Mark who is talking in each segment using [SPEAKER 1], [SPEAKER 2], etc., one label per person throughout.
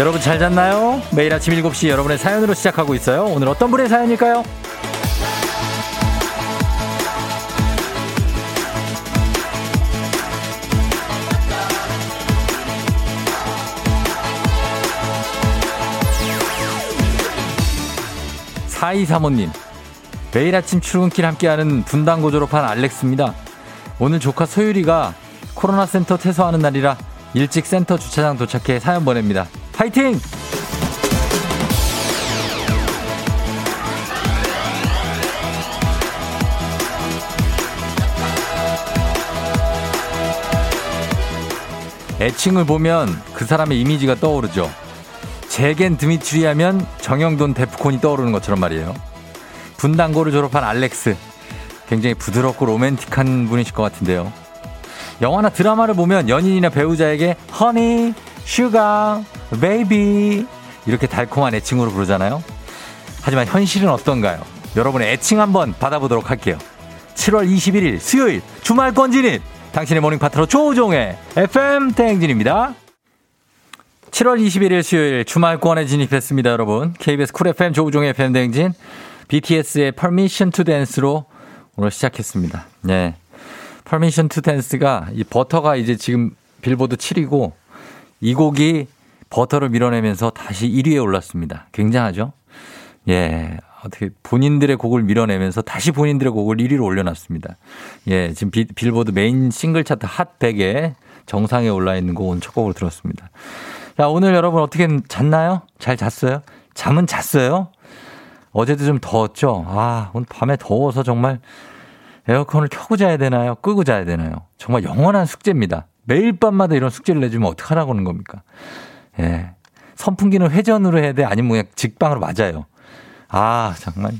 [SPEAKER 1] 여러분 잘 잤나요? 매일 아침 7시 여러분의 사연으로 시작하고 있어요. 오늘 어떤 분의 사연일까요? 4235님, 매일 아침 출근길 함께하는 분당고 졸업한 알렉스입니다. 오늘 조카 소율이가 코로나 센터 퇴소하는 날이라 일찍 센터 주차장 도착해 사연 보냅니다. 파이팅! 애칭을 보면 그 사람의 이미지가 떠오르죠. 제겐 드미트리 하면 정형돈 데프콘이 떠오르는 것처럼 말이에요. 분당고를 졸업한 알렉스. 굉장히 부드럽고 로맨틱한 분이실 것 같은데요. 영화나 드라마를 보면 연인이나 배우자에게 honey, sugar, baby 이렇게 달콤한 애칭으로 부르잖아요. 하지만 현실은 어떤가요? 여러분의 애칭 한번 받아보도록 할게요. 7월 21일 수요일 주말권 진입 당신의 morning 파트너 조우종의 FM 대행진입니다. 7월 21일 수요일 주말권에 진입했습니다, 여러분. KBS 쿨 FM 조우종의 FM 대행진 BTS의 Permission to Dance로 오늘 시작했습니다. 네. Permission to Dance가 이 버터가 이제 지금 빌보드 7위고 이 곡이 버터를 밀어내면서 다시 1위에 올랐습니다. 굉장하죠? 예. 어떻게 본인들의 곡을 밀어내면서 다시 본인들의 곡을 1위로 올려놨습니다. 예. 지금 비, 빌보드 메인 싱글 차트 핫 100에 정상에 올라 있는 곡 오늘 첫 곡으로 들었습니다. 자, 오늘 여러분 어떻게 잤나요? 잘 잤어요? 잠은 잤어요? 어제도 좀 더웠죠? 아, 오늘 밤에 더워서 정말 에어컨을 켜고 자야 되나요? 끄고 자야 되나요? 정말 영원한 숙제입니다. 매일 밤마다 이런 숙제를 내주면 어떡하라고 하는 겁니까? 예. 선풍기는 회전으로 해야 돼? 아니면 그냥 직방으로 맞아요? 아, 정말.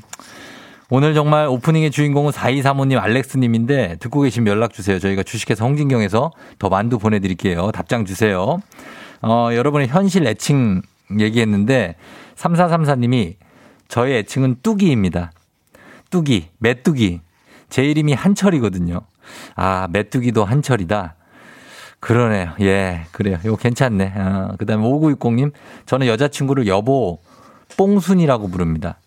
[SPEAKER 1] 오늘 정말 오프닝의 주인공은 4235님 알렉스님인데 듣고 계시면 연락 주세요. 저희가 주식회사 홍진경에서 더 만두 보내드릴게요. 답장 주세요. 어, 여러분의 현실 애칭 얘기했는데 3434님이 저의 애칭은 뚜기입니다. 뚜기, 메뚜기. 제 이름이 한철이거든요. 아, 메뚜기도 한철이다. 그러네요. 예, 그래요. 이거 괜찮네. 아, 그 다음에 5960님, 저는 여자친구를 여보 뽕순이라고 부릅니다.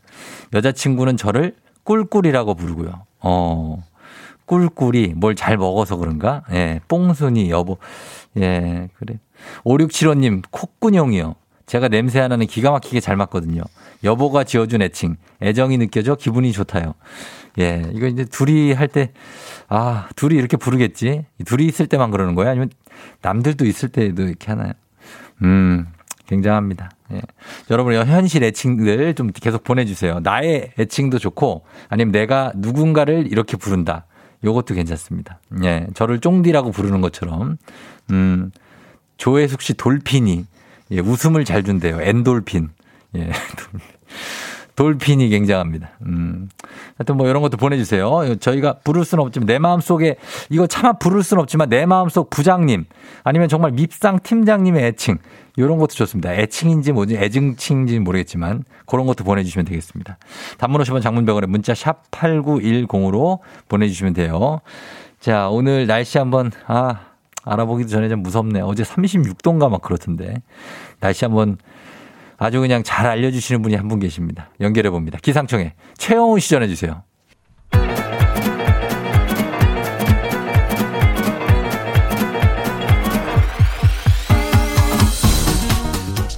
[SPEAKER 1] 여자친구는 저를 꿀꿀이라고 부르고요. 어, 꿀꿀이 뭘 잘 먹어서 그런가? 예, 뽕순이 여보. 예, 그래. 5675님, 콧구녕이요. 제가 냄새 하나는 기가 막히게 잘 맞거든요. 여보가 지어준 애칭. 애정이 느껴져 기분이 좋다요. 예, 이거 이제 둘이 할 때, 아, 둘이 이렇게 부르겠지? 둘이 있을 때만 그러는 거야? 아니면 남들도 있을 때도 이렇게 하나요? 음, 굉장합니다. 예. 여러분의 현실 애칭들 좀 계속 보내주세요. 나의 애칭도 좋고, 아니면 내가 누군가를 이렇게 부른다. 요것도 괜찮습니다. 예, 저를 쫑디라고 부르는 것처럼, 음, 조혜숙 씨 돌핀이, 예, 웃음을 잘 준대요. 엔돌핀. 예, 돌핀이 굉장합니다. 음. 하여튼 뭐 이런 것도 보내주세요. 저희가 부를 수는 없지만 내 마음 속에 이거 차마 부를 수는 없지만 내 마음 속 부장님 아니면 정말 밉상 팀장님의 애칭 이런 것도 좋습니다. 애칭인지 뭐지 애증칭인지 모르겠지만 그런 것도 보내주시면 되겠습니다. 단문 50원 장문병원에 문자 샵 8910으로 보내주시면 돼요. 자 오늘 날씨 한번 아 알아보기도 전에 좀 무섭네. 어제 36도인가 막 그렇던데 날씨 한번 아주 그냥 잘 알려주시는 분이 한 분 계십니다. 연결해 봅니다. 기상청에 최영훈 씨 전해 주세요.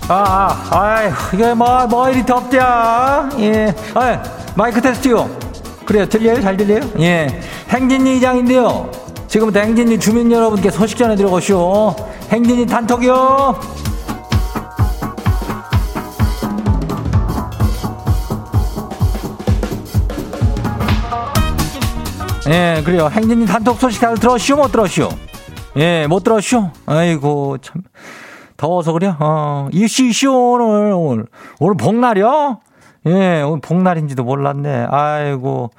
[SPEAKER 1] 아, 아, 이게 뭐, 뭐 이리 덥냐? 예, 아, 마이크 테스트요. 그래요, 들려요? 잘 들려요? 예, 행진리 이장인데요. 지금부터 행진리 주민 여러분께 소식 전해드려 보시오. 행진리 단톡이요. 예, 그래요. 행진님 단톡 소식 다들 들었슈? 못 들었슈? 예, 못 들었슈? 아이고, 참. 더워서 그래? 어, 이슈, 이슈, 오늘, 오늘. 오늘 복날이요? 예, 오늘 복날인지도 몰랐네. 아이고.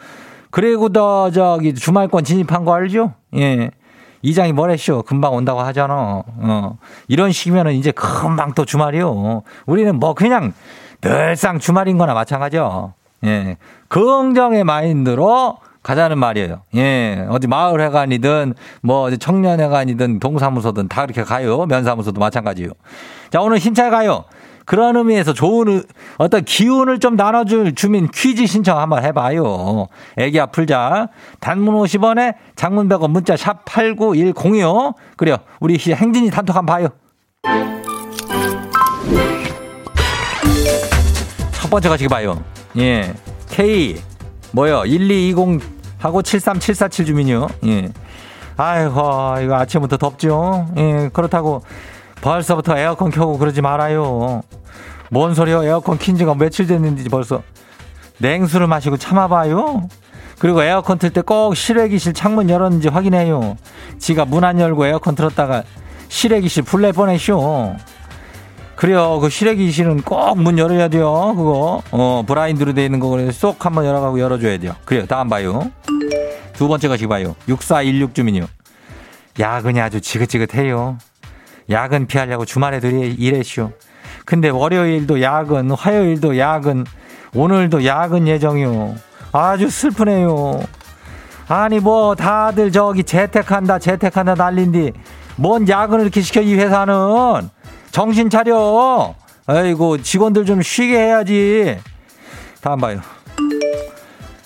[SPEAKER 1] 그리고 더, 저기, 주말권 진입한 거 알죠? 예. 이장이 뭐랬쇼? 금방 온다고 하잖아. 어. 이런 식이면은 이제 금방 또 주말이요. 우리는 뭐 그냥 늘상 주말인 거나 마찬가지요. 예. 긍정의 마인드로 가자는 말이에요. 예. 어디 마을회관이든 뭐 청년회관이든 동사무소든 다 그렇게 가요. 면사무소도 마찬가지요. 자, 오늘 힘차게 가요. 그런 의미에서 좋은 어떤 기운을 좀 나눠줄 주민 퀴즈 신청 한번 해봐요. 애기야 풀자. 단문 50원에 장문 100원 문자 샵 8910이요. 그래요. 우리 행진이 단톡 한번 봐요. 첫 번째 가시기 봐요. 예. K 뭐요? 1220 하고 73747 주민요. 예. 아이고 이거 아침부터 덥죠. 예. 그렇다고 벌써부터 에어컨 켜고 그러지 말아요. 뭔 소리요? 에어컨 킨 지가 며칠 됐는지 벌써 냉수를 마시고 참아봐요. 그리고 에어컨 틀 때 꼭 실외기실 창문 열었는지 확인해요. 지가 문 안 열고 에어컨 틀었다가 실외기실 불낼 뻔했쇼. 그래요. 그 실외기실은 꼭 문 열어야 돼요. 그거. 어, 브라인드로 돼 있는 거쏙 한번 열어가고 열어줘야 돼요. 그래요. 다음 봐요. 두 번째 것이 봐요. 6416 주민요. 야근이 아주 지긋지긋해요. 야근 피하려고 주말에도 일했쇼. 근데 월요일도 야근, 화요일도 야근, 오늘도 야근 예정이요. 아주 슬프네요. 아니 뭐 다들 저기 재택한다 재택한다 난린디 뭔 야근을 이렇게 시켜 이 회사는 정신 차려. 아이고 직원들 좀 쉬게 해야지. 다음 봐요.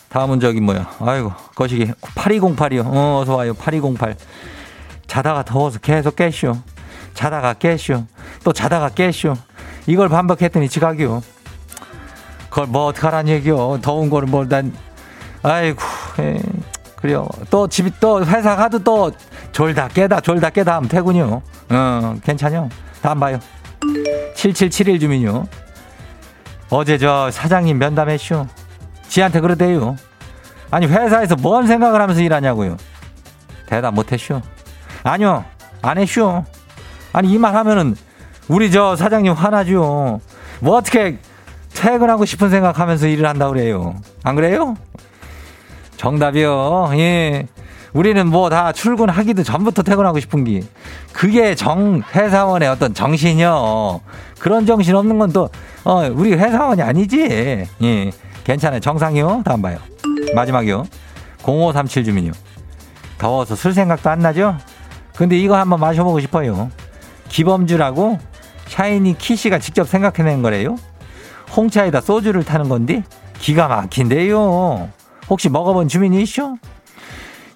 [SPEAKER 1] 다음은 저기 뭐야. 아이고 거시기 8208이요. 어, 어서 와요. 8208. 자다가 더워서 계속 깨쇼. 자다가 깨쇼. 또 자다가 깨쇼. 이걸 반복했더니 지각이요. 그걸 뭐 어떡하란 얘기요. 더운 거를 뭘 난, 아이고, 에이, 그래요. 또 집이 또 회사 가도 또 졸다 깨다 졸다 깨다 하면 되군요. 어, 괜찮요. 다음 봐요. 7771 주민요. 어제 저 사장님 면담했쇼. 지한테 그러대요. 아니 회사에서 뭔 생각을 하면서 일하냐고요. 대답 못했쇼. 아니요. 안 했쇼. 아니 이 말 하면은 우리 저 사장님 화나죠. 뭐 어떻게 퇴근하고 싶은 생각하면서 일을 한다 그래요. 안 그래요? 정답이요. 예. 우리는 뭐 다 출근하기도 전부터 퇴근하고 싶은 게 그게 정 회사원의 어떤 정신이요. 그런 정신 없는 건 또 어, 우리 회사원이 아니지. 예. 괜찮아요. 정상이요. 다음 봐요. 마지막이요. 0537 주민요. 더워서 술 생각도 안 나죠? 근데 이거 한번 마셔보고 싶어요. 기범주라고 샤이니 키씨가 직접 생각해낸 거래요. 홍차에다 소주를 타는 건데 기가 막힌데요. 혹시 먹어본 주민이 있죠?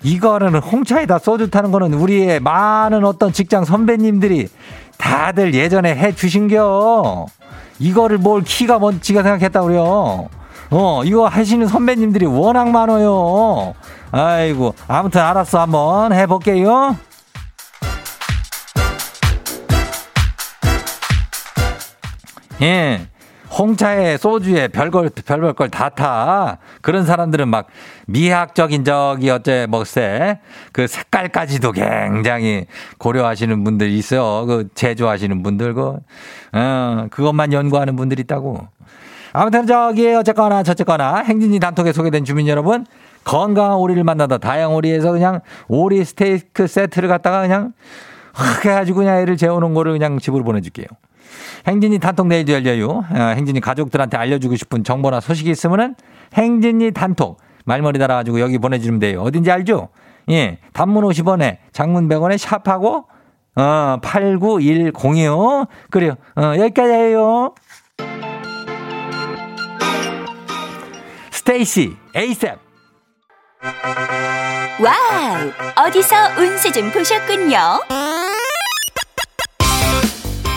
[SPEAKER 1] 이거는 홍차에다 소주 타는 거는 우리의 많은 어떤 직장 선배님들이 다들 예전에 해 주신겨. 이거를 뭘 키가 뭔지가 생각했다 그래요. 어, 이거 하시는 선배님들이 워낙 많아요. 아이고, 아무튼 알았어. 한번 해볼게요. 예. 홍차에 소주에 별걸 별별 걸 다 타. 그런 사람들은 막 미학적인 저기 어째 뭐세 그 색깔까지도 굉장히 고려하시는 분들이 있어요. 그 제조하시는 분들 그 어, 그것만 연구하는 분들이 있다고. 아무튼 저기 어쨌거나 저쨌거나 행진이 단톡에 소개된 주민 여러분 건강한 오리를 만나다 다양 오리에서 그냥 오리 스테이크 세트를 갖다가 그냥 흑 해가지고 그냥 애를 재우는 거를 그냥 집으로 보내줄게요. 행진이 단톡 내일도 열려요. 어, 행진이 가족들한테 알려주고 싶은 정보나 소식이 있으면은 행진이 단톡 말머리 달아가지고 여기 보내주면 돼요. 어딘지 알죠? 예. 단문 50원에 장문 100원에 샵하고 어, 8910이요. 그래요. 어, 여기까지예요. 스테이시 에이셉
[SPEAKER 2] 와우! 어디서 운세 좀 보셨군요.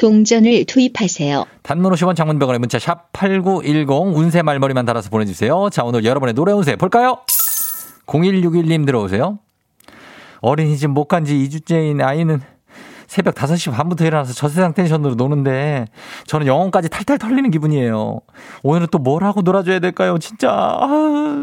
[SPEAKER 3] 동전을 투입하세요.
[SPEAKER 1] 단문 50원 장문병원의 문자 샵 8910 운세 말머리만 달아서 보내주세요. 자 오늘 여러분의 노래 운세 볼까요? 0161님 들어오세요. 어린이집 못 간 지 2주째인 아이는 새벽 5시 반부터 일어나서 저 세상 텐션으로 노는데 저는 영혼까지 탈탈 털리는 기분이에요. 오늘은 또 뭘 하고 놀아줘야 될까요? 진짜. 아.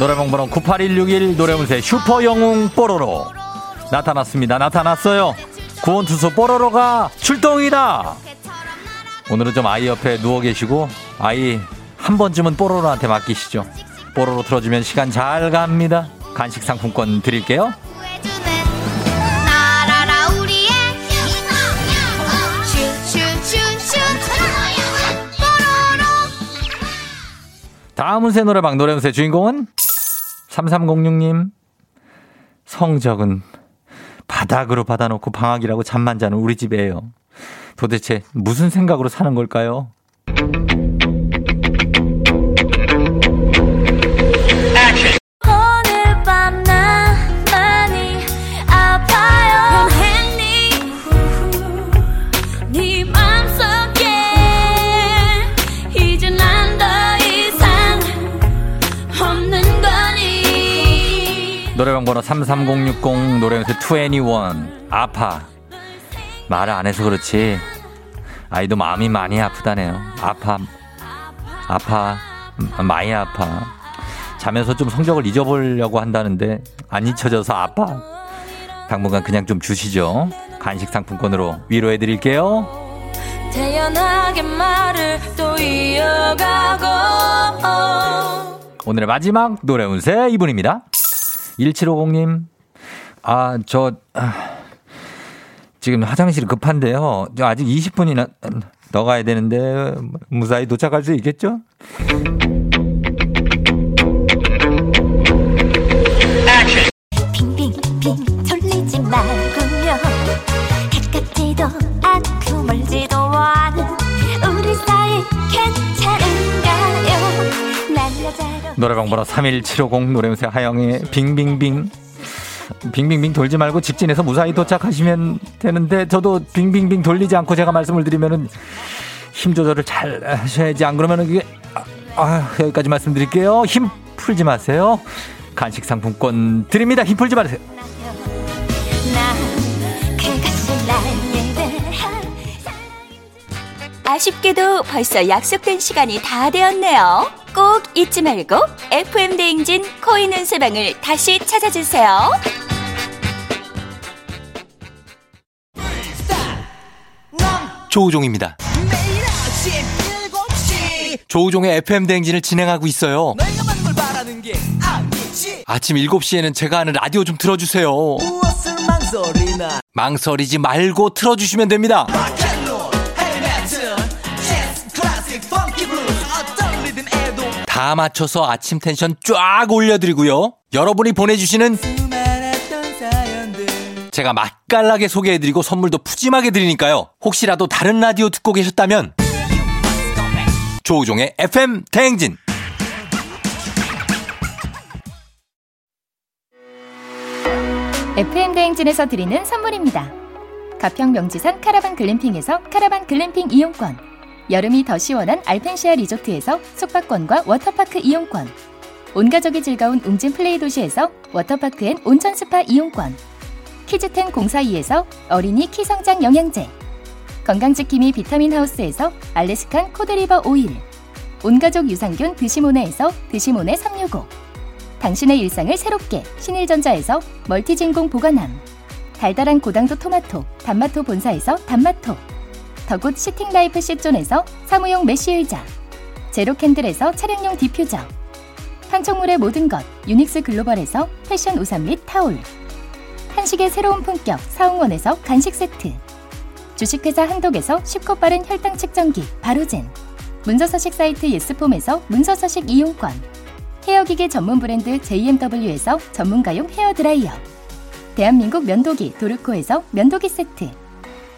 [SPEAKER 1] 노래방 번호 98161 노래문세 슈퍼 영웅 뽀로로 나타났습니다. 나타났어요. 구원투수 뽀로로가 출동이다. 오늘은 좀 아이 옆에 누워 계시고 아이 한 번쯤은 뽀로로한테 맡기시죠. 뽀로로 틀어주면 시간 잘 갑니다. 간식 상품권 드릴게요. 다음 운세 노래방 노래운세 주인공은 3306님 성적은 바닥으로 받아놓고 방학이라고 잠만 자는 우리 집이에요. 도대체 무슨 생각으로 사는 걸까요? 노래방 번호 33060 노래운세 2NE1 아파 말을 안 해서 그렇지 아이도 마음이 많이 아프다네요. 아파 아파 음, 많이 아파 자면서 좀 성적을 잊어보려고 한다는데 안 잊혀져서 아파 당분간 그냥 좀 주시죠. 간식 상품권으로 위로해 드릴게요.
[SPEAKER 2] 태연하게 말을 또 이어가고
[SPEAKER 1] 오늘의 마지막 노래 운세 이분입니다. 1750님. 아, 저, 아, 지금 화장실 급한데요. 저 아직 20분이나 더 가야 되는데, 무사히 도착할 수 있겠죠?
[SPEAKER 2] 빙빙빙 돌리지 말고요 가깝지도 않고 멀지도 않은 우리 사이
[SPEAKER 1] 노래방 번호 31750 노래 운세 하영의 빙빙빙. 빙빙빙 돌지 말고 직진해서 무사히 도착하시면 되는데, 저도 빙빙빙 돌리지 않고 제가 말씀을 드리면은 힘 조절을 잘 하셔야지. 안 그러면은 이게, 아, 아, 여기까지 말씀드릴게요. 힘 풀지 마세요. 간식 상품권 드립니다. 힘 풀지 마세요.
[SPEAKER 2] 아쉽게도 벌써 약속된 시간이 다 되었네요. 꼭 잊지 말고 FM 대행진 코인 은 세방을 다시 찾아주세요.
[SPEAKER 3] 조우종입니다. 조우종의 FM 대행진을 진행하고 있어요. 아침 7시에는 제가 하는 라디오 좀 틀어주세요. 망설이지 말고 틀어주시면 됩니다. 다 맞춰서 아침 텐션 쫙 올려드리고요. 여러분이 보내주시는 제가 맛깔나게 소개해드리고 선물도 푸짐하게 드리니까요. 혹시라도 다른 라디오 듣고 계셨다면 조우종의 FM 대행진
[SPEAKER 4] FM 대행진에서 드리는 선물입니다. 가평 명지산 카라반 글램핑에서 카라반 글램핑 이용권, 여름이 더 시원한 알펜시아 리조트에서 숙박권과 워터파크 이용권, 온 가족이 즐거운 웅진 플레이 도시에서 워터파크 and 온천 스파 이용권, 키즈텐 공사이에서 어린이 키 성장 영양제, 건강지킴이 비타민 하우스에서 Alaskan cod liver oil, 온가족 유산균 드시모네에서 드시모네 365, 당신의 일상을 새롭게 신일전자에서 멀티진공 보관함. 달달한 고당도 토마토 단마토 본사에서 단마토 the good sitting life 시존에서 사무용 mesh 의자 제로캔들에서 차량용 디퓨저 판촉물의 모든 것 유닉스 글로벌에서 패션 우산 및 타올 한식의 새로운 품격 사옹원에서 간식 세트 주식회사 한독에서 쉽고 빠른 혈당 측정기 바로젠 문서서식 사이트 예스폼에서 문서서식 이용권 헤어기계 전문 브랜드 JMW에서 전문가용 헤어드라이어 대한민국 면도기 도르코에서 면도기 세트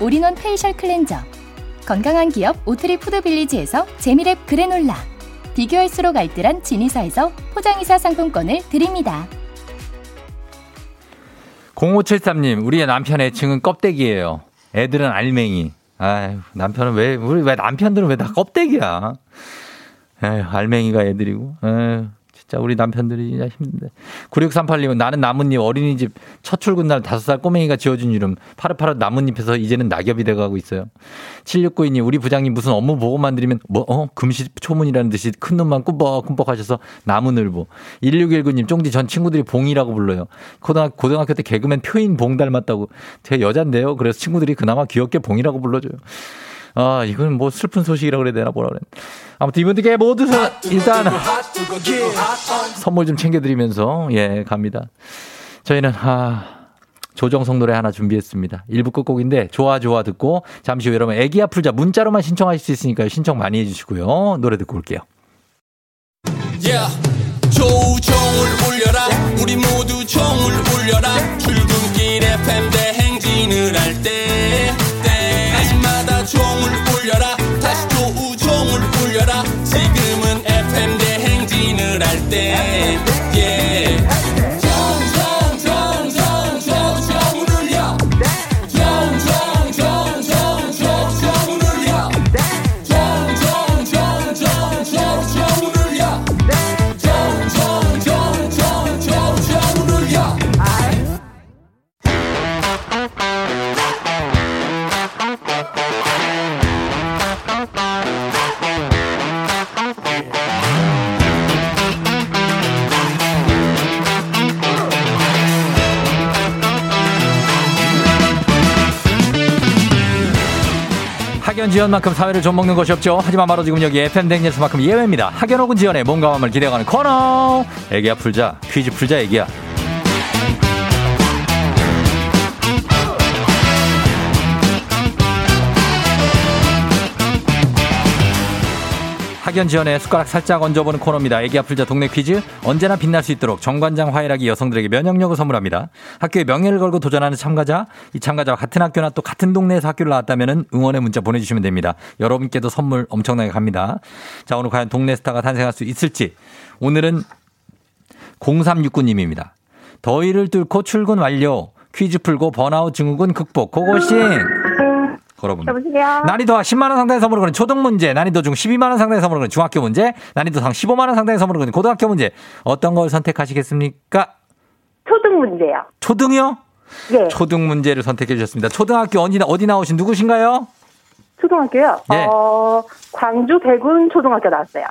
[SPEAKER 4] all-in-one facial cleanser 건강한 기업 오트리 푸드빌리지에서 재미랩 그래놀라 비교할수록 알뜰한 진이사에서 포장이사 상품권을 드립니다.
[SPEAKER 1] 0573님, 우리의 남편 애칭은 껍데기예요. 애들은 알맹이. 아유, 남편은 왜, 우리 왜 남편들은 왜 다 껍데기야? 에휴, 알맹이가 애들이고. 에휴, 진짜 우리 남편들이 진짜 힘든데. 9638님은 나는 나뭇잎 어린이집 첫 출근 날 다섯 살 꼬맹이가 지어준 이름 파릇파릇 나뭇잎에서 이제는 낙엽이 돼가고 있어요. 7692님 우리 부장님 무슨 업무 보고만 드리면 뭐, 어? 금시 초문이라는 듯이 큰 눈만 꿈뻑꿈뻑 하셔서 나무늘보. 1619님 쫑디 전 친구들이 봉이라고 불러요. 고등학교, 고등학교 때 개그맨 표인 봉 닮았다고. 제가 여잔데요. 그래서 친구들이 그나마 귀엽게 봉이라고 불러줘요. 아, 이건 뭐 슬픈 소식이라고 그래야 되나 뭐라 그래. 아무튼 이분들께 모두 서- 일단 선물 좀 챙겨드리면서 예 갑니다. 저희는 아 조정석 노래 하나 준비했습니다. 1부 끝곡인데 좋아 좋아 듣고 잠시 후 여러분 애기 아플자 문자로만 신청하실 수 있으니까요. 신청 많이 해주시고요. 노래 듣고 올게요.
[SPEAKER 5] Yeah. 조우종을 울려라 우리 모두 종을 울려라 출근길 FM 대행진을 할때 종을 울려라. 다시 조우종을 울려라. 지금은 FM 대행진을 할때
[SPEAKER 1] 지연만큼 사회를 좀 먹는 것이 없죠. 하지만 바로 지금 여기 FM 댕에서만큼 예외입니다. 학연 혹은 지연의 몸과 마음을 기대어가는 코너. 애기야 풀자 퀴즈 풀자 애기야. 학연 지연의 숟가락 살짝 얹어보는 코너입니다. 애기 아플 자 동네 퀴즈 언제나 빛날 수 있도록 정관장 화이락이 여성들에게 면역력을 선물합니다. 학교에 명예를 걸고 도전하는 참가자, 이 참가자와 같은 학교나 또 같은 동네에서 학교를 나왔다면 응원의 문자 보내주시면 됩니다. 여러분께도 선물 엄청나게 갑니다. 자 오늘 과연 동네 스타가 탄생할 수 있을지 오늘은 0369님입니다. 더위를 뚫고 출근 완료. 퀴즈 풀고 번아웃 증후군 극복. 고고싱. 걸어봅니다.
[SPEAKER 6] 여보세요?
[SPEAKER 1] 난이도 10만원 상당의 선물을 거는 초등 문제, 난이도 중 12만원 상당의 선물을 거는 중학교 문제, 난이도 상 15만원 상당의 선물을 거는 고등학교 문제. 어떤 걸 선택하시겠습니까?
[SPEAKER 6] 초등 문제요.
[SPEAKER 1] 초등이요?
[SPEAKER 6] 네.
[SPEAKER 1] 초등 문제를 선택해 주셨습니다. 초등학교 어디, 어디 나오신 누구신가요?
[SPEAKER 6] 초등학교요?
[SPEAKER 1] 예.
[SPEAKER 6] 어, 광주 백운 초등학교 나왔어요.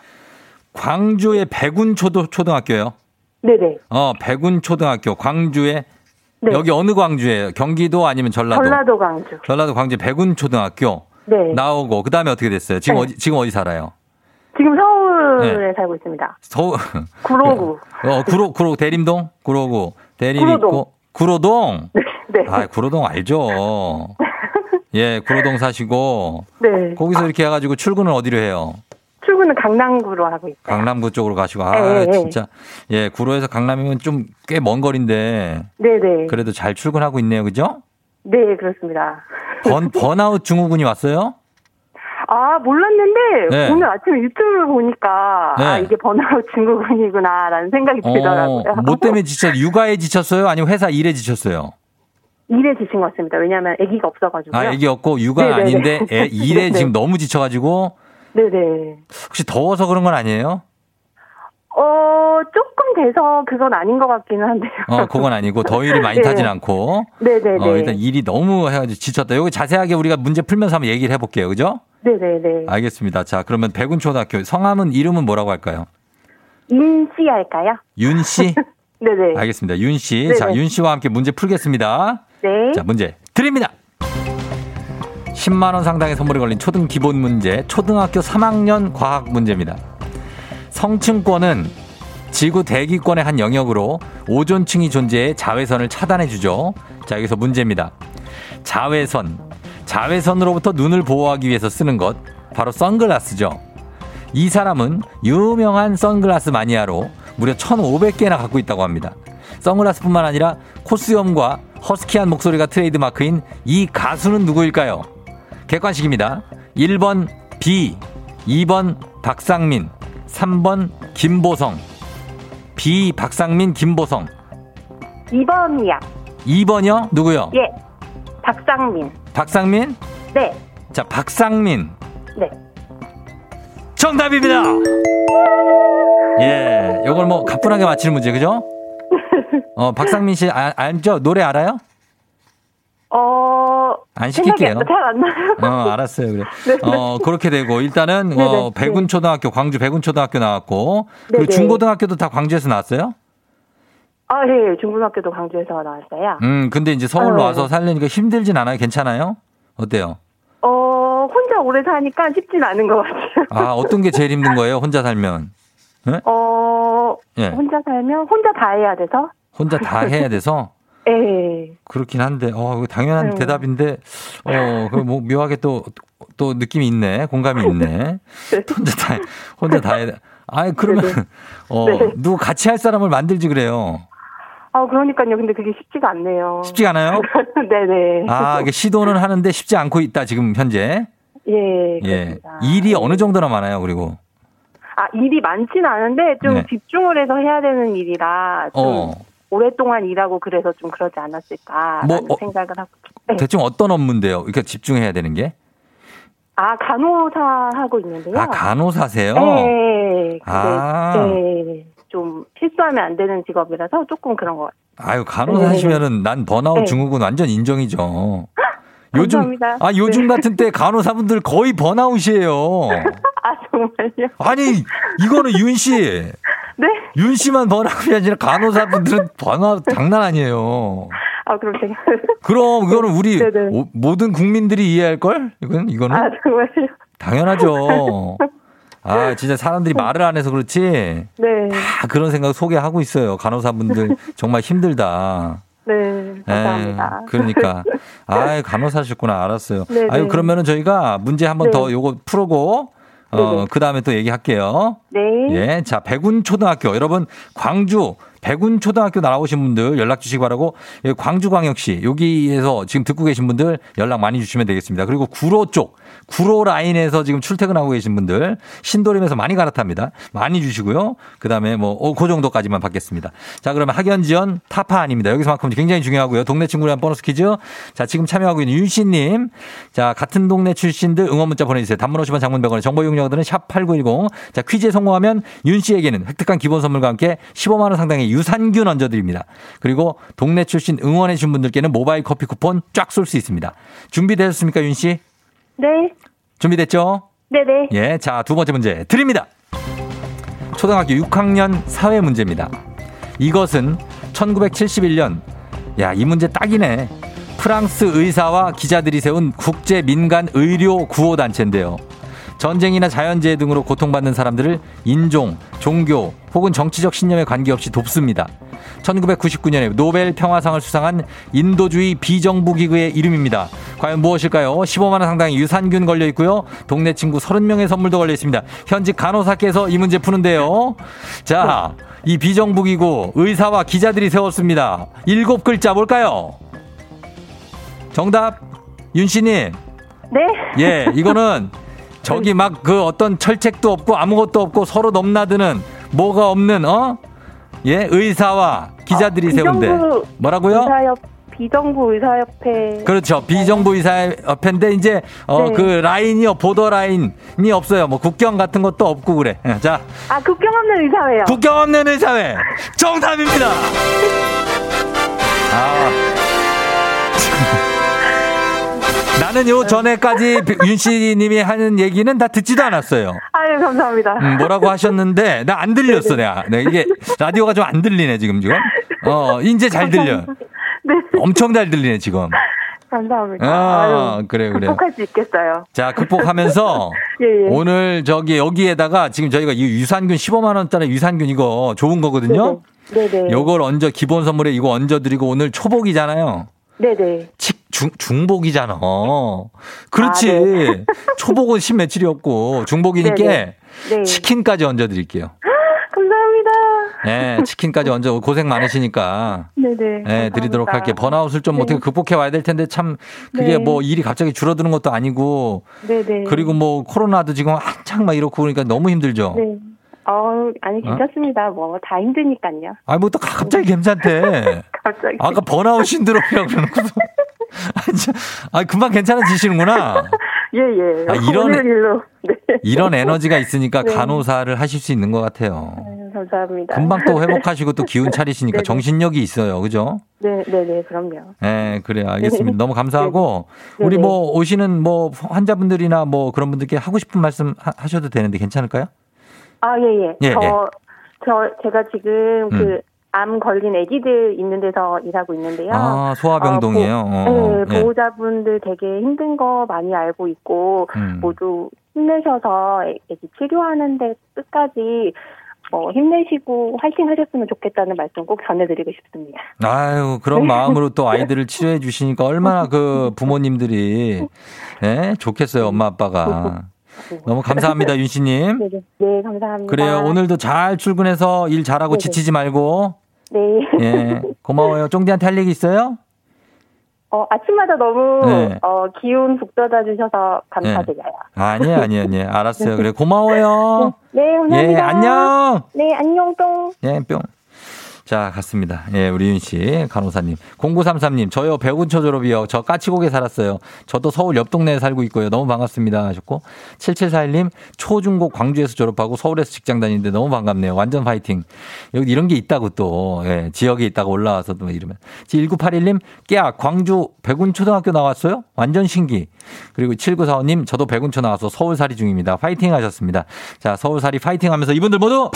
[SPEAKER 1] 광주의 백운 초등, 초등학교요.
[SPEAKER 6] 네네.
[SPEAKER 1] 어, 백운 초등학교. 광주의,
[SPEAKER 6] 네.
[SPEAKER 1] 여기 어느 광주예요? 경기도 아니면 전라도?
[SPEAKER 6] 전라도 광주.
[SPEAKER 1] 전라도 광주 백운 초등학교.
[SPEAKER 6] 네.
[SPEAKER 1] 나오고, 그 다음에 어떻게 됐어요? 지금
[SPEAKER 6] 네.
[SPEAKER 1] 어디, 지금 어디 살아요?
[SPEAKER 6] 지금 서울에
[SPEAKER 1] 네.
[SPEAKER 6] 살고 있습니다.
[SPEAKER 1] 서울.
[SPEAKER 6] 구로구.
[SPEAKER 1] 어, 구로, 구로, 대림동? 구로구. 대림
[SPEAKER 6] 구로동.
[SPEAKER 1] 있고. 구로동?
[SPEAKER 6] 네.
[SPEAKER 1] 아, 구로동 알죠. 예, 구로동 사시고.
[SPEAKER 6] 네.
[SPEAKER 1] 거기서 이렇게 해 가지고 출근을 어디로 해요?
[SPEAKER 6] 출근은 강남구로 하고 있어요.
[SPEAKER 1] 강남구 쪽으로 가시고. 아,
[SPEAKER 6] 네, 네.
[SPEAKER 1] 진짜. 예, 구로에서 강남이면 좀 꽤 먼 거리인데.
[SPEAKER 6] 네네.
[SPEAKER 1] 그래도 잘 출근하고 있네요. 그죠?
[SPEAKER 6] 네, 그렇습니다.
[SPEAKER 1] 번, 번아웃 증후군이 왔어요?
[SPEAKER 6] 아, 몰랐는데,
[SPEAKER 1] 네.
[SPEAKER 6] 오늘 아침에 유튜브를 보니까, 아,
[SPEAKER 1] 네.
[SPEAKER 6] 이게 번아웃 증후군이구나라는 생각이 들더라고요.
[SPEAKER 1] 어, 뭐 때문에 지쳐, 육아에 지쳤어요? 아니면 회사 일에 지쳤어요?
[SPEAKER 6] 일에 지친 것 같습니다. 왜냐하면 아기가 없어가지고요.
[SPEAKER 1] 아, 애기 없고 육아. 아닌데 애, 일에. 지금 너무 지쳐가지고
[SPEAKER 6] 네네.
[SPEAKER 1] 혹시 더워서 그런 건 아니에요?
[SPEAKER 6] 어, 조금 돼서 그건 아닌 것 같기는 한데요.
[SPEAKER 1] 어, 그건 아니고 더위를 많이
[SPEAKER 6] 네.
[SPEAKER 1] 타진 않고.
[SPEAKER 6] 네네네.
[SPEAKER 1] 어, 일단 일이 너무 해가지고 지쳤다. 여기 자세하게 우리가 문제 풀면서 한번 얘기를 해볼게요. 그죠?
[SPEAKER 6] 네네네.
[SPEAKER 1] 알겠습니다. 자, 그러면 백운초등학교 성함은 이름은 뭐라고 할까요?
[SPEAKER 6] 인씨 할까요?
[SPEAKER 1] 윤 씨?
[SPEAKER 6] 네네.
[SPEAKER 1] 알겠습니다. 윤 씨.
[SPEAKER 6] 네네.
[SPEAKER 1] 자, 윤 씨와 함께 문제 풀겠습니다.
[SPEAKER 6] 네.
[SPEAKER 1] 자, 문제 드립니다. 10만 원 상당의 선물이 걸린 초등 기본 문제, 초등학교 3학년 과학 문제입니다. 성층권은 지구 대기권의 한 영역으로 오존층이 존재해 자외선을 차단해 주죠. 자, 여기서 문제입니다. 자외선. 자외선으로부터 눈을 보호하기 위해서 쓰는 것 바로 선글라스죠. 이 사람은 유명한 선글라스 마니아로 무려 1,500개나 갖고 있다고 합니다. 선글라스뿐만 아니라 코스염과 허스키한 목소리가 트레이드마크인 이 가수는 누구일까요? 객관식입니다. 1번 비, 2번 박상민, 3번 김보성. B 박상민 김보성.
[SPEAKER 6] 2번이야.
[SPEAKER 1] 2번이요? 누구요?
[SPEAKER 6] 예. 박상민.
[SPEAKER 1] 박상민?
[SPEAKER 6] 네.
[SPEAKER 1] 자, 박상민.
[SPEAKER 6] 네.
[SPEAKER 1] 정답입니다. 예, 요걸 뭐 가뿐하게 맞히는 문제, 그죠? 어, 박상민 씨 아, 알죠? 노래 알아요?
[SPEAKER 6] 어.
[SPEAKER 1] 안 시킬게요.
[SPEAKER 6] 잘안 나요.
[SPEAKER 1] 어, 알았어요. 그래. 어, 그렇게 되고 일단은
[SPEAKER 6] 네네.
[SPEAKER 1] 어, 백운초등학교 광주 백운초등학교 나왔고 그리고
[SPEAKER 6] 네네.
[SPEAKER 1] 중고등학교도 다 광주에서 나왔어요?
[SPEAKER 6] 아, 예. 중고등학교도 광주에서 나왔어요.
[SPEAKER 1] 음, 근데 이제 서울로
[SPEAKER 6] 네.
[SPEAKER 1] 와서 살려니까 힘들진 않아요? 괜찮아요? 어때요?
[SPEAKER 6] 어, 혼자 오래 사니까 쉽진 않은 것 같아요.
[SPEAKER 1] 아, 어떤 게 제일 힘든 거예요? 혼자 살면?
[SPEAKER 6] 어,
[SPEAKER 1] 예.
[SPEAKER 6] 혼자 살면 혼자 다 해야 돼서?
[SPEAKER 1] 혼자 다 해야 돼서
[SPEAKER 6] 예.
[SPEAKER 1] 그렇긴 한데, 어, 당연한
[SPEAKER 6] 네.
[SPEAKER 1] 대답인데, 어, 그뭐 묘하게 또, 또 느낌이 있네. 공감이 있네. 혼자 다, 혼자 다 해야 돼. 아이, 그러면, 어,
[SPEAKER 6] 네.
[SPEAKER 1] 누구 같이 할 사람을 만들지 그래요.
[SPEAKER 6] 아, 그러니까요. 근데 그게 쉽지가 않네요.
[SPEAKER 1] 쉽지 않아요?
[SPEAKER 6] 네네.
[SPEAKER 1] 아, 이게 시도는 하는데 쉽지 않고 있다, 지금 현재.
[SPEAKER 6] 예.
[SPEAKER 1] 예.
[SPEAKER 6] 그렇습니다.
[SPEAKER 1] 일이 어느 정도나 많아요, 그리고.
[SPEAKER 6] 아, 일이 많진 않은데 좀
[SPEAKER 1] 네.
[SPEAKER 6] 집중을 해서 해야 되는 일이라 좀
[SPEAKER 1] 어,
[SPEAKER 6] 오랫동안 일하고 그래서 좀 그러지 않았을까라는
[SPEAKER 1] 뭐, 어,
[SPEAKER 6] 생각을 하고. 네.
[SPEAKER 1] 대충 어떤 업무인데요? 이렇게 집중해야 되는 게?
[SPEAKER 6] 아, 간호사 하고 있는데요.
[SPEAKER 1] 아, 간호사세요?
[SPEAKER 6] 네.
[SPEAKER 1] 아.
[SPEAKER 6] 근데 네. 좀 실수하면 안 되는 직업이라서 조금 그런 것 같아요.
[SPEAKER 1] 아유, 간호사 하시면은 난 번아웃
[SPEAKER 6] 네.
[SPEAKER 1] 증후군 완전 인정이죠. 요즘,
[SPEAKER 6] 감사합니다.
[SPEAKER 1] 아, 요즘
[SPEAKER 6] 네.
[SPEAKER 1] 같은 때 간호사분들 거의 번아웃이에요.
[SPEAKER 6] 아, 정말요?
[SPEAKER 1] 아니, 이거는 윤 씨.
[SPEAKER 6] 네?
[SPEAKER 1] 윤 씨만 번아웃이 아니라 간호사분들은 번아웃 장난 아니에요.
[SPEAKER 6] 아, 그럼 제가.
[SPEAKER 1] 그럼 이거는 우리
[SPEAKER 6] 네네.
[SPEAKER 1] 오- 모든 국민들이 이해할걸? 이건, 이거는?
[SPEAKER 6] 아, 정말요?
[SPEAKER 1] 당연하죠. 아, 진짜 사람들이 말을 안 해서 그렇지.
[SPEAKER 6] 네.
[SPEAKER 1] 다 그런 생각 속에 하고 있어요. 간호사분들 정말 힘들다.
[SPEAKER 6] 네. 감사합니다.
[SPEAKER 1] 예, 그러니까. 아, 간호사셨구나. 알았어요.
[SPEAKER 6] 네네.
[SPEAKER 1] 아유, 그러면은 저희가 문제 한번
[SPEAKER 6] 네.
[SPEAKER 1] 더 요거 풀고 어. 그 다음에 또 얘기할게요.
[SPEAKER 6] 네.
[SPEAKER 1] 예. 자, 백운 초등학교. 여러분, 광주 백운 초등학교 나오신 분들 연락 주시기 바라고 예, 광주광역시 여기에서 지금 듣고 계신 분들 연락 많이 주시면 되겠습니다. 그리고 구로 쪽 구로 라인에서 지금 출퇴근하고 계신 분들 신도림에서 많이 갈아탑니다. 많이 주시고요. 그다음에 뭐그 정도까지만 받겠습니다. 자, 그러면 학연 지원 타파 아닙니다. 여기서만큼 굉장히 중요하고요. 동네 친구랑 보너스 퀴즈. 자, 지금 참여하고 있는 윤씨 님. 자, 같은 동네 출신들 응원 문자 보내 주세요. 단문 50원 장문 100원의 정보 이용료들은 샵 8910. 자, 퀴즈에 성공하면 윤 씨에게는 획득한 기본 선물과 함께 15만 원 상당의 유산균 얹어 드립니다. 그리고 동네 출신 응원해 주신 분들께는 모바일 커피 쿠폰 쫙 쏠 수 있습니다. 준비되셨습니까, 윤 씨?
[SPEAKER 6] 네.
[SPEAKER 1] 준비됐죠?
[SPEAKER 6] 네네.
[SPEAKER 1] 예, 자, 두 번째 문제 드립니다. 초등학교 6학년 사회 문제입니다. 이것은 1971년, 야, 이 문제 딱이네. 프랑스 의사와 기자들이 세운 국제 민간 의료 구호 단체인데요. 전쟁이나 자연재해 등으로 고통받는 사람들을 인종, 종교 혹은 정치적 신념에 관계없이 돕습니다. 1999년에 노벨 평화상을 수상한 인도주의 비정부 기구의 이름입니다. 과연 무엇일까요? 15만 원 상당의 유산균 걸려 있고요. 동네 친구 30명의 선물도 걸려 있습니다. 현직 간호사께서 이 문제 푸는데요. 자, 이 비정부 기구 의사와 기자들이 세웠습니다. 일곱 글자 뭘까요? 정답 윤 씨님.
[SPEAKER 6] 네.
[SPEAKER 1] 예, 이거는 저기 막 그 어떤 철책도 없고 아무것도 없고 서로 넘나드는 뭐가 없는 어? 예, 의사와 기자들이
[SPEAKER 6] 아,
[SPEAKER 1] 세운데 뭐라고요?
[SPEAKER 6] 의사협 비정부 의사협회.
[SPEAKER 1] 그렇죠. 비정부 의사협회인데 이제 어
[SPEAKER 6] 네.
[SPEAKER 1] 그 라인이요 보더 라인이 없어요. 뭐 국경 같은 것도 없고 그래. 예, 자,
[SPEAKER 6] 아 국경 없는 의사회요.
[SPEAKER 1] 국경 없는 의사회 정답입니다. 아. 나는 요 전에까지 윤 씨님이 하는 얘기는 다 듣지도 않았어요.
[SPEAKER 6] 아유 감사합니다.
[SPEAKER 1] 음, 뭐라고 하셨는데 나 안 들렸어 내가. 네, 이게 라디오가 좀 안 들리네 지금 지금. 어 이제 잘 들려.
[SPEAKER 6] 네.
[SPEAKER 1] 엄청 잘 들리네 지금.
[SPEAKER 6] 감사합니다.
[SPEAKER 1] 아,
[SPEAKER 6] 아유,
[SPEAKER 1] 그래, 그래.
[SPEAKER 6] 극복할 수 있겠어요.
[SPEAKER 1] 자 극복하면서
[SPEAKER 6] 예, 예.
[SPEAKER 1] 오늘 저기 여기에다가 지금 저희가 이 유산균 15만 원짜리 유산균 이거 좋은 거거든요.
[SPEAKER 6] 네네.
[SPEAKER 1] 요걸 얹어 기본 선물에 이거 얹어 드리고 오늘 초복이잖아요.
[SPEAKER 6] 네네.
[SPEAKER 1] 칙, 중, 중복이잖아. 그렇지.
[SPEAKER 6] 아, 네.
[SPEAKER 1] 초복은 십 며칠이었고 중복이니까
[SPEAKER 6] 네네. 네.
[SPEAKER 1] 치킨까지 얹어 드릴게요.
[SPEAKER 6] 감사합니다.
[SPEAKER 1] 예, 치킨까지 얹어 고생 많으시니까
[SPEAKER 6] 네네.
[SPEAKER 1] 예,
[SPEAKER 6] 감사합니다.
[SPEAKER 1] 드리도록 할게요. 번아웃을 좀
[SPEAKER 6] 네.
[SPEAKER 1] 어떻게 극복해 와야 될 텐데 참 그게
[SPEAKER 6] 네.
[SPEAKER 1] 뭐 일이 갑자기 줄어드는 것도 아니고
[SPEAKER 6] 네네.
[SPEAKER 1] 그리고 뭐 코로나도 지금 한창 막 이렇고 그러니까 너무 힘들죠.
[SPEAKER 6] 네. 어, 아니, 괜찮습니다. 뭐, 다 힘드니까요.
[SPEAKER 1] 아, 뭐또 갑자기 괜찮대.
[SPEAKER 6] 갑자기.
[SPEAKER 1] 아까 번아웃 신드롬이라고 그러놓고서. 아, 참. 아, 금방 괜찮아지시는구나.
[SPEAKER 6] 예, 예.
[SPEAKER 1] 아, 이런-
[SPEAKER 6] 일로. 네.
[SPEAKER 1] 이런 에너지가 있으니까
[SPEAKER 6] 네.
[SPEAKER 1] 간호사를 하실 수 있는 것 같아요.
[SPEAKER 6] 아유, 감사합니다.
[SPEAKER 1] 금방 또 회복하시고 또 기운 차리시니까
[SPEAKER 6] 네네.
[SPEAKER 1] 정신력이 있어요. 그죠?
[SPEAKER 6] 네, 네, 네, 그럼요.
[SPEAKER 1] 네, 그래요. 알겠습니다. 너무 감사하고
[SPEAKER 6] 네.
[SPEAKER 1] 우리. 뭐 오시는 뭐 환자분들이나 뭐 그런 분들께 하고 싶은 말씀 하- 하셔도 되는데 괜찮을까요?
[SPEAKER 6] 아, 예, 예.
[SPEAKER 1] 예,
[SPEAKER 6] 저,
[SPEAKER 1] 예.
[SPEAKER 6] 저, 제가 지금
[SPEAKER 1] 음.
[SPEAKER 6] 그, 암 걸린 아기들 있는 데서 일하고 있는데요.
[SPEAKER 1] 아, 소아병동이에요.
[SPEAKER 6] 어,
[SPEAKER 1] 어,
[SPEAKER 6] 보, 네,
[SPEAKER 1] 예.
[SPEAKER 6] 보호자분들 되게 힘든 거 많이 알고 있고,
[SPEAKER 1] 음.
[SPEAKER 6] 모두 힘내셔서 애- 애기 치료하는데 끝까지 뭐 힘내시고 화이팅 하셨으면 좋겠다는 말씀 꼭 전해드리고 싶습니다.
[SPEAKER 1] 아유, 그런 마음으로 또 아이들을 치료해 주시니까 얼마나 그 부모님들이 예, 좋겠어요, 엄마 아빠가. 너무 감사합니다, 윤 씨님.
[SPEAKER 6] 네, 네, 네, 감사합니다.
[SPEAKER 1] 그래요. 오늘도 잘 출근해서 일 잘하고
[SPEAKER 6] 네네.
[SPEAKER 1] 지치지 말고.
[SPEAKER 6] 네.
[SPEAKER 1] 예. 고마워요. 쫑디한테 할 얘기 있어요?
[SPEAKER 6] 어, 아침마다 너무
[SPEAKER 1] 네.
[SPEAKER 6] 어, 기운 북돋아 주셔서 감사드려요.
[SPEAKER 1] 아니에요, 아니에요, 아니에요. 알았어요. 그래, 고마워요.
[SPEAKER 6] 네, 감사합니다.
[SPEAKER 1] 예, 안녕!
[SPEAKER 6] 네, 안녕 똥.
[SPEAKER 1] 예, 뿅. 자, 갔습니다. 예, 우리 윤 씨, 간호사님. 0933님, 저요, 배군초 졸업이요. 저 까치고개 살았어요. 저도 서울 옆 동네에 살고 있고요. 너무 반갑습니다. 하셨고. 7741님, 초중고 광주에서 졸업하고 서울에서 직장 다니는데 너무 반갑네요. 완전 파이팅. 여기 이런 게 있다고 또, 예, 지역에 있다가 올라와서 또 이러면. 1981님, 깨야, 광주 백운 초등학교 나왔어요? 완전 신기. 그리고 7945님, 저도 백운초 나와서 서울살이 중입니다. 파이팅 하셨습니다. 자, 서울살이 파이팅 하면서 이분들 모두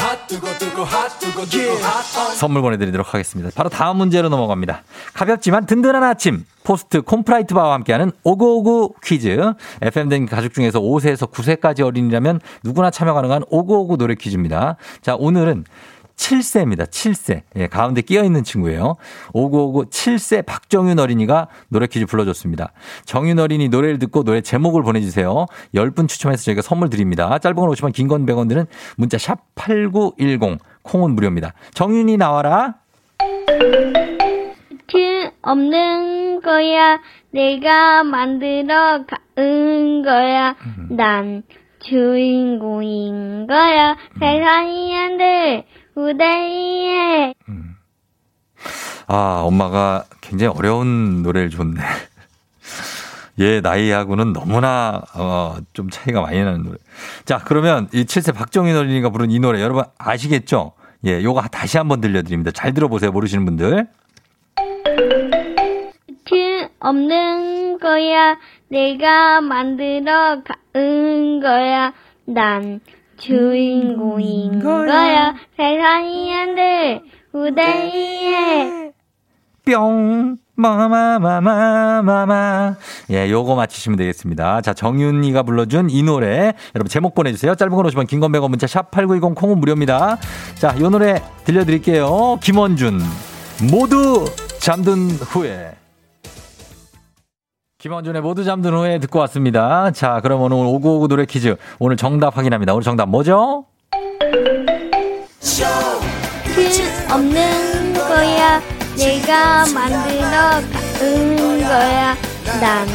[SPEAKER 1] 선물 보내드리도록 하겠습니다. 바로 다음 문제로 넘어갑니다. 가볍지만 든든한 아침. 포스트 콘푸라이트 바와 함께하는 오구오구 퀴즈. FM 대행진 가족 중에서 5세에서 9세까지 어린이라면 누구나 참여 가능한 오구오구 노래 퀴즈입니다. 자, 오늘은 7세입니다. 7세. 예, 가운데 끼어 있는 친구예요. 5959 7세 박정윤 어린이가 노래 퀴즈 불러줬습니다. 정윤 어린이 노래를 듣고 노래 제목을 보내주세요. 10분 추첨해서 저희가 선물 드립니다. 짧은 건 50원, 긴 건 100원 드는 문자 샵 8910. 콩은 무료입니다. 정윤이 나와라.
[SPEAKER 7] 트 없는 거야. 내가 만들어 가은 거야. 난 주인공인 거야. 세상이 안 돼. 후대에.
[SPEAKER 1] 아, 엄마가 굉장히 어려운 노래를 줬네. 얘 나이하고는 너무나 어, 좀 차이가 많이 나는 노래. 자, 그러면 이 7세 박정희 어린이가 부른 이 노래 여러분 아시겠죠? 예, 요거 다시 한번 들려드립니다. 잘 들어보세요. 모르시는 분들.
[SPEAKER 7] 트 없는 거야. 내가 만들어 가은 거야. 난 주인공인 거야. 세상이 안 돼. 후대에.
[SPEAKER 1] 뿅. 마마마마마마. 예, 요거 맞히시면 되겠습니다. 자, 정윤이가 불러준 이 노래. 여러분 제목 보내주세요. 짧은 건 50원, 긴건 100원, 문자 샵8910 콩은 무료입니다. 자, 요 노래 들려드릴게요. 김원준. 모두 잠든 후에. 김원준의 모두 잠든 후에 듣고 왔습니다. 자, 그럼 오늘 5959 노래 퀴즈. 오늘 정답 확인합니다. 오늘 정답 뭐죠?
[SPEAKER 7] 트 없는 거야. 내가 만들어 가은 거야. 난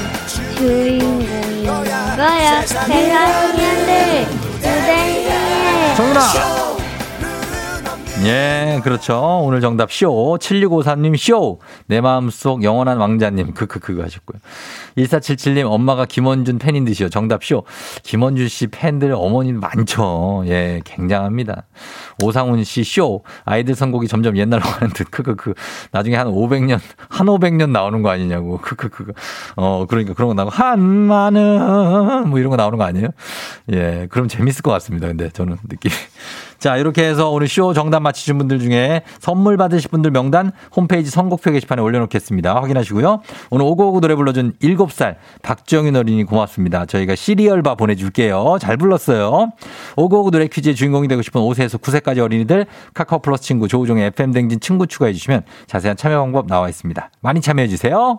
[SPEAKER 7] 주인공인 거야. 안 돼. 후대에.
[SPEAKER 1] 정윤아! 예, 그렇죠. 오늘 정답 쇼. 7653님 쇼. 내 마음속 영원한 왕자님. 크크크 하셨고요. 1477님 엄마가 김원준 팬인 듯이요. 정답 쇼. 김원준 씨 팬들 어머니 많죠. 예, 굉장합니다. 오상훈 씨 쇼. 아이들 선곡이 점점 옛날로 가는 듯. 크크크. 나중에 한 500년, 한 500년 나오는 거 아니냐고. 크크크. 어, 그러니까 그런 거 나오고 한마는 뭐 이런 거 나오는 거 아니에요? 예, 그럼 재밌을 것 같습니다. 근데 저는 느낌이. 자, 이렇게 해서 오늘 쇼 정답 맞히신 분들 중에 선물 받으실 분들 명단 홈페이지 선곡표 게시판에 올려놓겠습니다. 확인하시고요. 오늘 오고오고 노래 불러준 7살 박정윤 어린이 고맙습니다. 저희가 시리얼바 보내줄게요. 잘 불렀어요. 오고오고 노래 퀴즈의 주인공이 되고 싶은 5세에서 9세까지 어린이들 카카오 플러스 친구 조우종의 FM댕진 친구 추가해주시면 자세한 참여 방법 나와 있습니다. 많이 참여해주세요.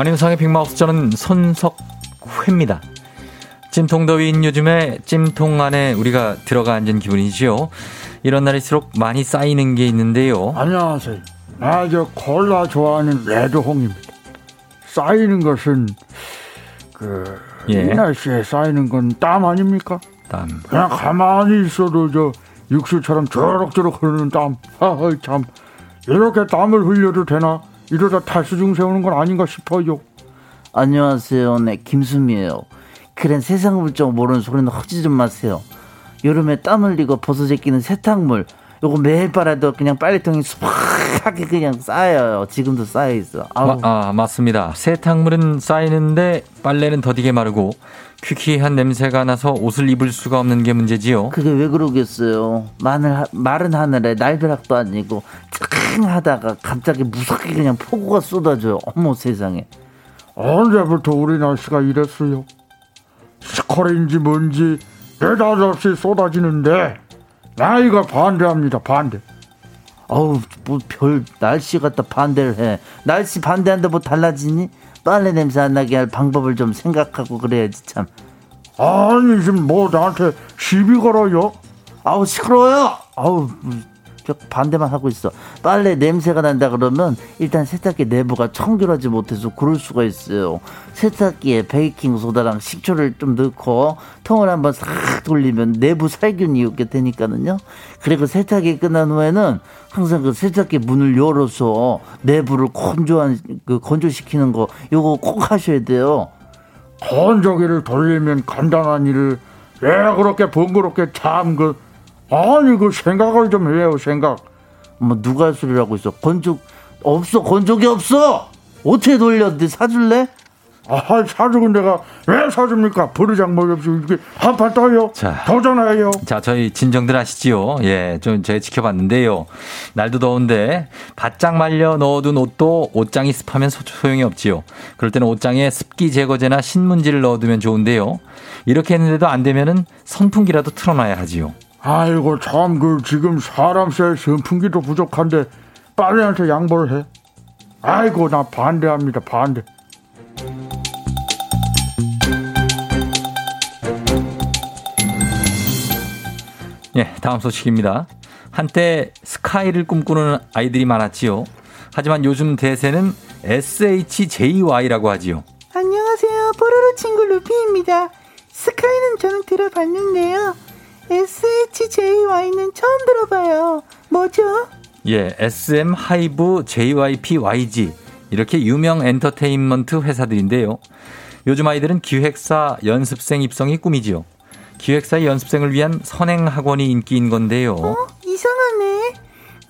[SPEAKER 1] 안윤상의 빅마우스 저는 손석회입니다. 찜통더위인 요즘에 찜통 안에 우리가 들어가 앉은 기분이지요. 이런 날일수록 많이 쌓이는 게 있는데요.
[SPEAKER 8] 안녕하세요. 아, 저 콜라 좋아하는 레드홍입니다. 쌓이는 것은 그,
[SPEAKER 1] 예.
[SPEAKER 8] 이 날씨에 쌓이는 건 땀 아닙니까?
[SPEAKER 1] 땀.
[SPEAKER 8] 그냥 가만히 있어도 저 육수처럼 저럭저럭 흐르는 땀. 아, 참. 이렇게 땀을 흘려도 되나? 이러다 탈수증 세우는 건 아닌가 싶어요.
[SPEAKER 9] 안녕하세요. 네, 김수미예요. 그런 세상 물정 모르는 소리는 하지 좀 마세요. 여름에 땀 흘리고 버섯 제끼는 세탁물 요거 매일 빨아도 그냥 빨래통이 수박하게 그냥 쌓여요. 지금도 쌓여 있어.
[SPEAKER 1] 마- 아, 맞습니다. 세탁물은 쌓이는데 빨래는 더디게 마르고 퀴퀴한 냄새가 나서 옷을 입을 수가 없는 게 문제지요.
[SPEAKER 9] 그게 왜 그러겠어요. 마늘, 하- 마른 하늘에 날벼락도 아니고 쨍 하다가 갑자기 무섭게 그냥 폭우가 쏟아져요. 어머 세상에.
[SPEAKER 8] 언제부터 우리 날씨가 이랬어요? 스컬인지 뭔지 느닷없이 쏟아지는데 나이가 반대합니다 반대
[SPEAKER 9] 어우 뭐별 날씨 갖다 반대를 해. 날씨 반대한다 뭐 달라지니? 빨래 냄새 안 나게 할 방법을 좀 생각하고 그래야지 참.
[SPEAKER 8] 아니 지금 뭐 나한테 시비 걸어요?
[SPEAKER 9] 아우 시끄러워요. 아우 저 반대만 하고 있어. 빨래 냄새가 난다 그러면 일단 세탁기 내부가 청결하지 못해서 그럴 수가 있어요. 세탁기에 베이킹 소다랑 식초를 좀 넣고 통을 한번 싹 돌리면 내부 살균이 있게 되니까는요. 그리고 세탁기 끝난 후에는 항상 그 세탁기 문을 열어서 내부를 건조한 그 건조시키는 거 요거 꼭 하셔야 돼요.
[SPEAKER 8] 건조기를 돌리면 간단한 일을 왜 그렇게 번거롭게 참그 아니 그 생각을 좀 해요 생각
[SPEAKER 9] 뭐 누가 하고 있어? 건조 없어 건조기 없어. 어떻게? 내 사줄래?
[SPEAKER 8] 아 사주고 내가 왜 사줍니까 버르장머리 없이 이렇게 한판 떠요
[SPEAKER 1] 자.
[SPEAKER 8] 도전해요
[SPEAKER 1] 자, 저희 진정들 아시지요? 예, 좀 제가 지켜봤는데요. 날도 더운데 바짝 말려 넣어둔 옷도 옷장이 습하면 소- 소용이 없지요. 그럴 때는 옷장에 습기 제거제나 신문지를 넣어두면 좋은데요. 이렇게 했는데도 안 되면은 선풍기라도 틀어놔야 하지요.
[SPEAKER 8] 아이고 참 그 지금 사람 새 선풍기도 부족한데 빨래한테 양보를 해 아이고 나 반대합니다 반대
[SPEAKER 1] 예, 다음 소식입니다. 한때 스카이를 꿈꾸는 아이들이 많았지요. 하지만 요즘 대세는 SHJY라고 하지요.
[SPEAKER 10] 안녕하세요. 뽀로로 친구 루피입니다. 스카이는 저는 들어봤는데요. SHJY는 처음 들어봐요. 뭐죠?
[SPEAKER 1] 예, SM 하이브 JYP YG 이렇게 유명 엔터테인먼트 회사들인데요. 요즘 아이들은 기획사 연습생 입성이 꿈이지요. 기획사의 연습생을 위한 선행 학원이 인기인 건데요.
[SPEAKER 10] 이상하네.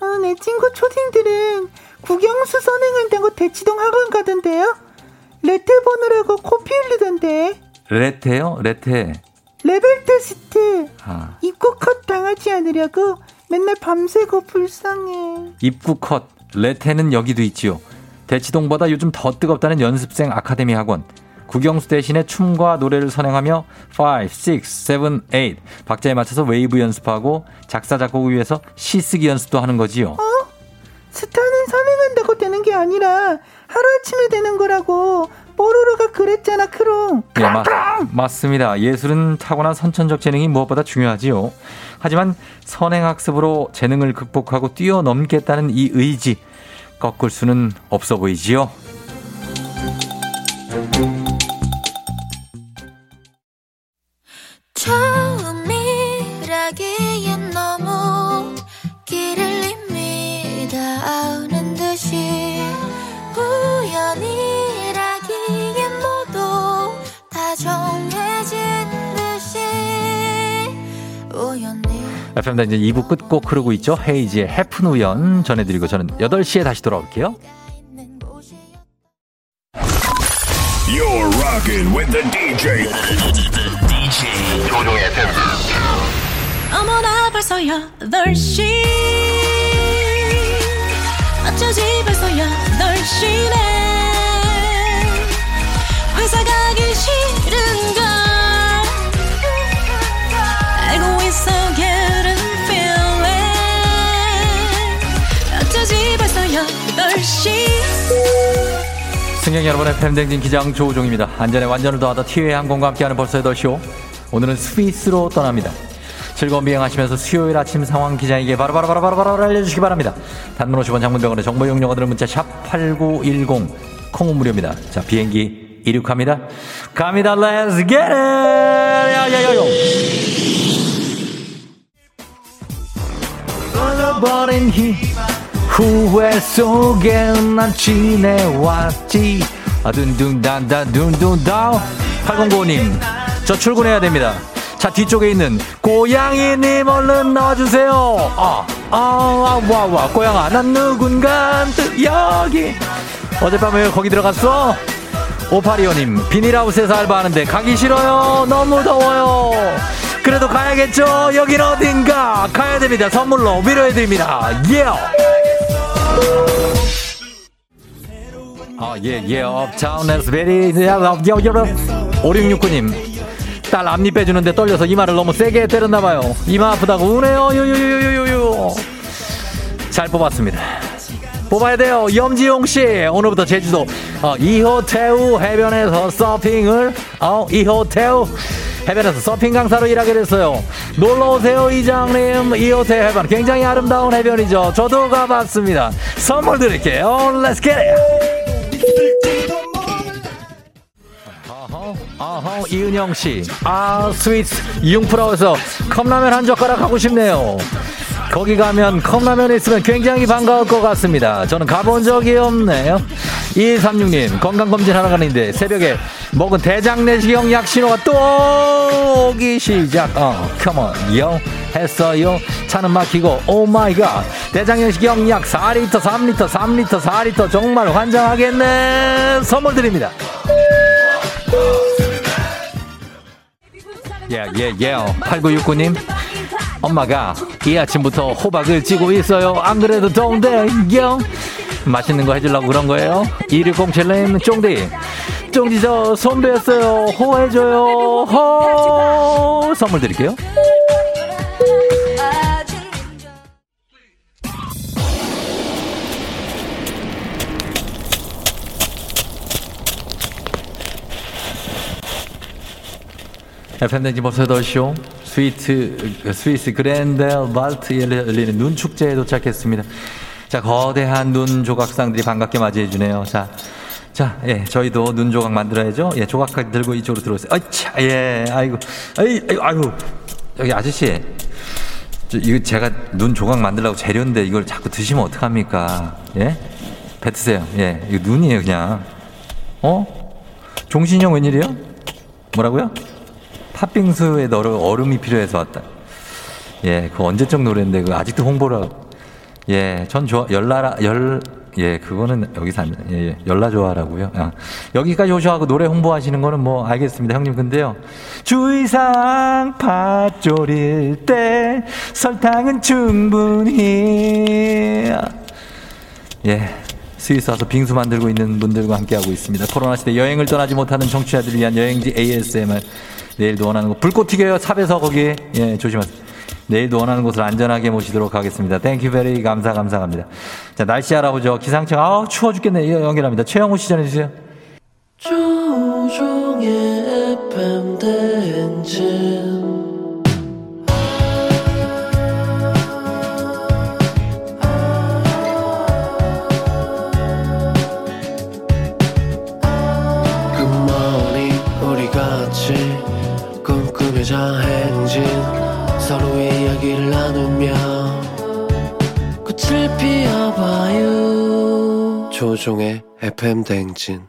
[SPEAKER 10] 어, 내 친구 초딩들은 국영수 선행한다고 대치동 학원 가던데요. 레테 보느라고 코피 흘리던데.
[SPEAKER 1] 레테요? 레테.
[SPEAKER 10] 레벨 테스트.
[SPEAKER 1] 아,
[SPEAKER 10] 입구 컷 당하지 않으려고 맨날 밤새고 불쌍해.
[SPEAKER 1] 입구 컷. 레테는 여기도 있지요. 대치동보다 요즘 더 뜨겁다는 연습생 아카데미 학원. 국영수 대신에 춤과 노래를 선행하며 5, 6, 7, 8 박자에 맞춰서 웨이브 연습하고 작사 작곡을 위해서 시쓰기 연습도 하는 거지요.
[SPEAKER 10] 스타는 선행한다고 되는 게 아니라 하루아침에 되는 거라고 뽀로로가 그랬잖아 크롱
[SPEAKER 1] 예, 마, 맞습니다. 예술은 타고난 선천적 재능이 무엇보다 중요하지요. 하지만 선행학습으로 재능을 극복하고 뛰어넘겠다는 이 의지 꺾을 수는 없어 보이지요.
[SPEAKER 11] 처
[SPEAKER 1] FM 단 이제 2부 끝곡 흐르고 있죠. 헤이지의 해픈 우연 전해드리고 저는 8시에 다시 돌아올게요.
[SPEAKER 12] You're rocking with the DJ. DJ 조종의 FM.
[SPEAKER 13] 어머나 벌써 8시 어쩌지 벌써 8시네 회사 가 feeling 어쩌지 벌써 8시
[SPEAKER 1] 승객 여러분의 팬댕진 기장 조우종입니다. 안전에 완전을 더하다 티웨이 항공과 함께하는 벌써의 더쇼. 오늘은 스위스로 떠납니다. 즐거운 비행하시면서 수요일 아침 상황 기장에게 바로바로바로바로 알려주시기 바랍니다. 단문 50원 장문병원의 정보 용료가 드는 문자 샵 8910 콩은 무료입니다. 자 비행기 이륙합니다. 갑니다. Let's get it! 야야야요! 꺼져버린 히 후회 속에 난 지내왔지. 아 둔둔단다 둔둔다 8095님 저 출근해야 됩니다. 차 뒤쪽에 있는 고양이님 얼른 나와주세요. 아, 아, 와, 와, 고양아 난 누군가한테 여기. 어젯밤에 왜 거기 들어갔어? 5825님 비닐하우스에서 알바하는데 가기 싫어요. 너무 더워요. 그래도 가야겠죠? 여긴 어딘가. 가야 됩니다. 선물로 위로해드립니다. 예 아, 예, 예, 업타운에서 베리, 5669님. 딸 앞니 빼주는데 떨려서 이마를 너무 세게 때렸나봐요. 이마 아프다고 우네요, 유유유유유유. 잘 뽑았습니다. 뽑아야 돼요. 염지용 씨. 오늘부터 제주도 어, 이호태우 해변에서 서핑을 어, 이호태우 해변에서 서핑 강사로 일하게 됐어요. 놀러 오세요, 이장님. 이호태 해변 굉장히 아름다운 해변이죠. 저도 가봤습니다. 선물 드릴게요. Let's get it. 어허, 어허, 이은영 씨. 아, 스위스 융프라워에서 컵라면 한 젓가락 하고 싶네요. 거기 가면 컵라면이 있으면 굉장히 반가울 것 같습니다. 저는 가본 적이 없네요. 2136님, 건강검진 하러 가는데 새벽에 먹은 대장 내시경 약 신호가 또 오기 시작. 어, come on, yo. 했어요. 차는 막히고, oh my God. 대장 내시경 약 4리터, 3리터, 3리터, 4리터. 정말 환장하겠네. 선물 드립니다. 예, 예, 예. 8969님. 엄마가 이 아침부터 호박을 찌고 있어요. 안 그래도 더운데, 요. 맛있는 거 해주려고 그런 거예요. 2607님, 쫑디. 쫑디 저 손배였어요. 호 해줘요. 호. 선물 드릴게요. FM댕지 버스더쇼 스위트 스위스 그랜델 발트에 열리는 눈 축제에 도착했습니다. 자 거대한 눈 조각상들이 반갑게 맞이해 주네요. 자. 자, 예, 저희도 눈 조각 만들어야죠. 예, 조각까지 들고 이쪽으로 들어오세요. 아이차, 예, 아이고, 아이, 아이고, 아이고, 여기 아저씨, 저, 이거 제가 눈 조각 만들려고 재료인데 이걸 자꾸 드시면 어떡합니까? 예? 뱉으세요. 예, 이거 눈이에요, 그냥. 어? 종신형 웬일이요? 뭐라고요? 팥빙수에 너를 얼음이 필요해서 왔다. 예, 그 언제적 노래인데 그 아직도 하고. 예, 전 좋아 열나라 열 예, 그거는 여기서 안, 예, 예, 열나 좋아라고요. 아, 여기까지 오셔가고 노래 홍보하시는 거는 뭐 알겠습니다, 형님. 근데요, 주의사항 팥 졸일 때 설탕은 충분히. 예, 스위스 와서 빙수 만들고 있는 분들과 함께하고 있습니다. 코로나 시대 여행을 떠나지 못하는 청취자들을 위한 여행지 ASMR. 내일도 원하는 곳 불꽃 튀겨요 삽에서 거기 예 조심하세요. 내일도 원하는 곳을 안전하게 모시도록 하겠습니다. thank you very 감사 감사합니다. 자 날씨 알아보죠. 기상청 아우 추워 죽겠네. 예, 연결합니다. 최영호 씨 전해주세요.
[SPEAKER 14] 조우종의 FM 대행진 피워봐요 조종의 FM 대행진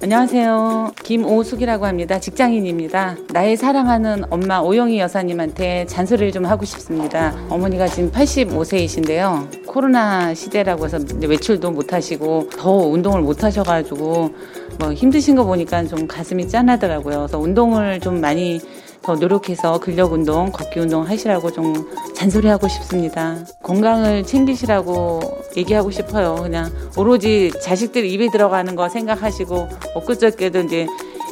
[SPEAKER 15] 안녕하세요. 김오숙이라고 합니다. 직장인입니다. 나의 사랑하는 엄마 오영희 여사님한테 잔소리를 좀 하고 싶습니다. 어머니가 지금 85세이신데요. 코로나 시대라고 해서 외출도 못 하시고 더 운동을 못 하셔가지고 뭐 힘드신 거 보니까 좀 가슴이 짠하더라고요. 그래서 운동을 좀 많이 더 노력해서 근력 운동, 걷기 운동 하시라고 좀 잔소리하고 싶습니다. 건강을 챙기시라고 얘기하고 싶어요. 그냥 오로지 자식들 입에 들어가는 거 생각하시고 엊그저께도 이제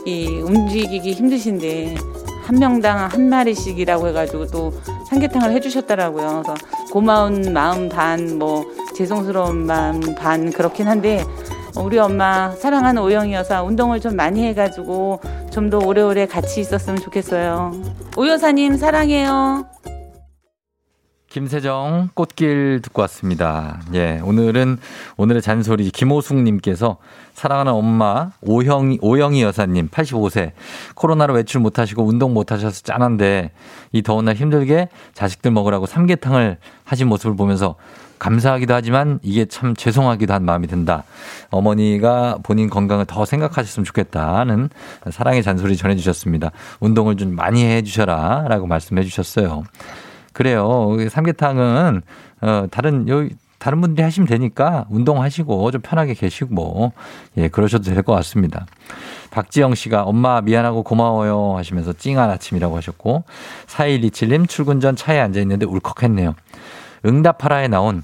[SPEAKER 15] 이 움직이기 힘드신데 한 명당 한 마리씩이라고 해가지고 또 삼계탕을 해주셨더라고요. 그래서 고마운 마음 반, 뭐 죄송스러운 마음 반 그렇긴 한데 우리 엄마 사랑하는 오영이 여사 운동을 좀 많이 해가지고 좀 더 오래오래 같이 있었으면 좋겠어요. 오 여사님 사랑해요.
[SPEAKER 1] 김세정 꽃길 듣고 왔습니다. 예, 오늘은 오늘의 잔소리 김호숙님께서 사랑하는 엄마 오형 오영희 여사님 85세 코로나로 외출 못하시고 운동 못하셔서 짠한데 이 더운 날 힘들게 자식들 먹으라고 삼계탕을 하신 모습을 보면서 감사하기도 하지만 이게 참 죄송하기도 한 마음이 든다. 어머니가 본인 건강을 더 생각하셨으면 좋겠다는 사랑의 잔소리 전해주셨습니다. 운동을 좀 많이 해주셔라 라고 말씀해 주셨어요. 그래요. 삼계탕은 어 다른 요 다른 분들이 하시면 되니까 운동하시고 좀 편하게 계시고 뭐 예, 그러셔도 될 것 같습니다. 박지영 씨가 엄마 미안하고 고마워요 하시면서 찡한 아침이라고 하셨고 4127님 출근 전 차에 앉아 있는데 울컥했네요. 응답하라에 나온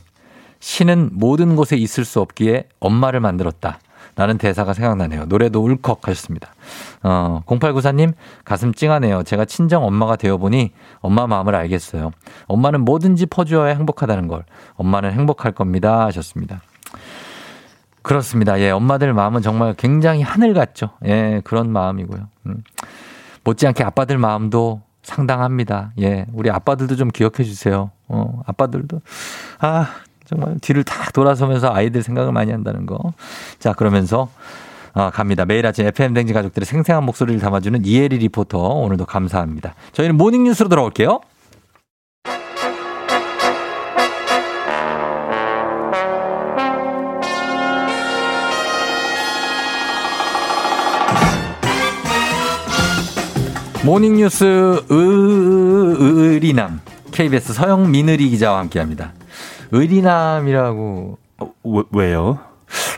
[SPEAKER 1] 신은 모든 곳에 있을 수 없기에 엄마를 만들었다. 라는 대사가 생각나네요. 노래도 울컥 하셨습니다. 어, 0894님, 가슴 찡하네요. 제가 친정 엄마가 되어보니 엄마 마음을 알겠어요. 엄마는 뭐든지 퍼주어야 행복하다는 걸. 엄마는 행복할 겁니다. 하셨습니다. 그렇습니다. 예, 엄마들 마음은 정말 굉장히 하늘 같죠. 예, 그런 마음이고요. 음. 못지않게 아빠들 마음도 상당합니다. 예, 우리 아빠들도 좀 기억해 주세요. 어, 아빠들도. 아, 정말 뒤를 탁 돌아서면서 아이들 생각을 많이 한다는 거. 자, 그러면서 아, 갑니다. 매일 아침 FM 대행진 가족들의 생생한 목소리를 담아주는 이혜리 리포터 오늘도 감사합니다. 저희는 morning 뉴스로 돌아올게요. morning 뉴스 의리남 KBS 서영민 의리 기자와 함께합니다. 의리남이라고
[SPEAKER 16] 어, 왜요?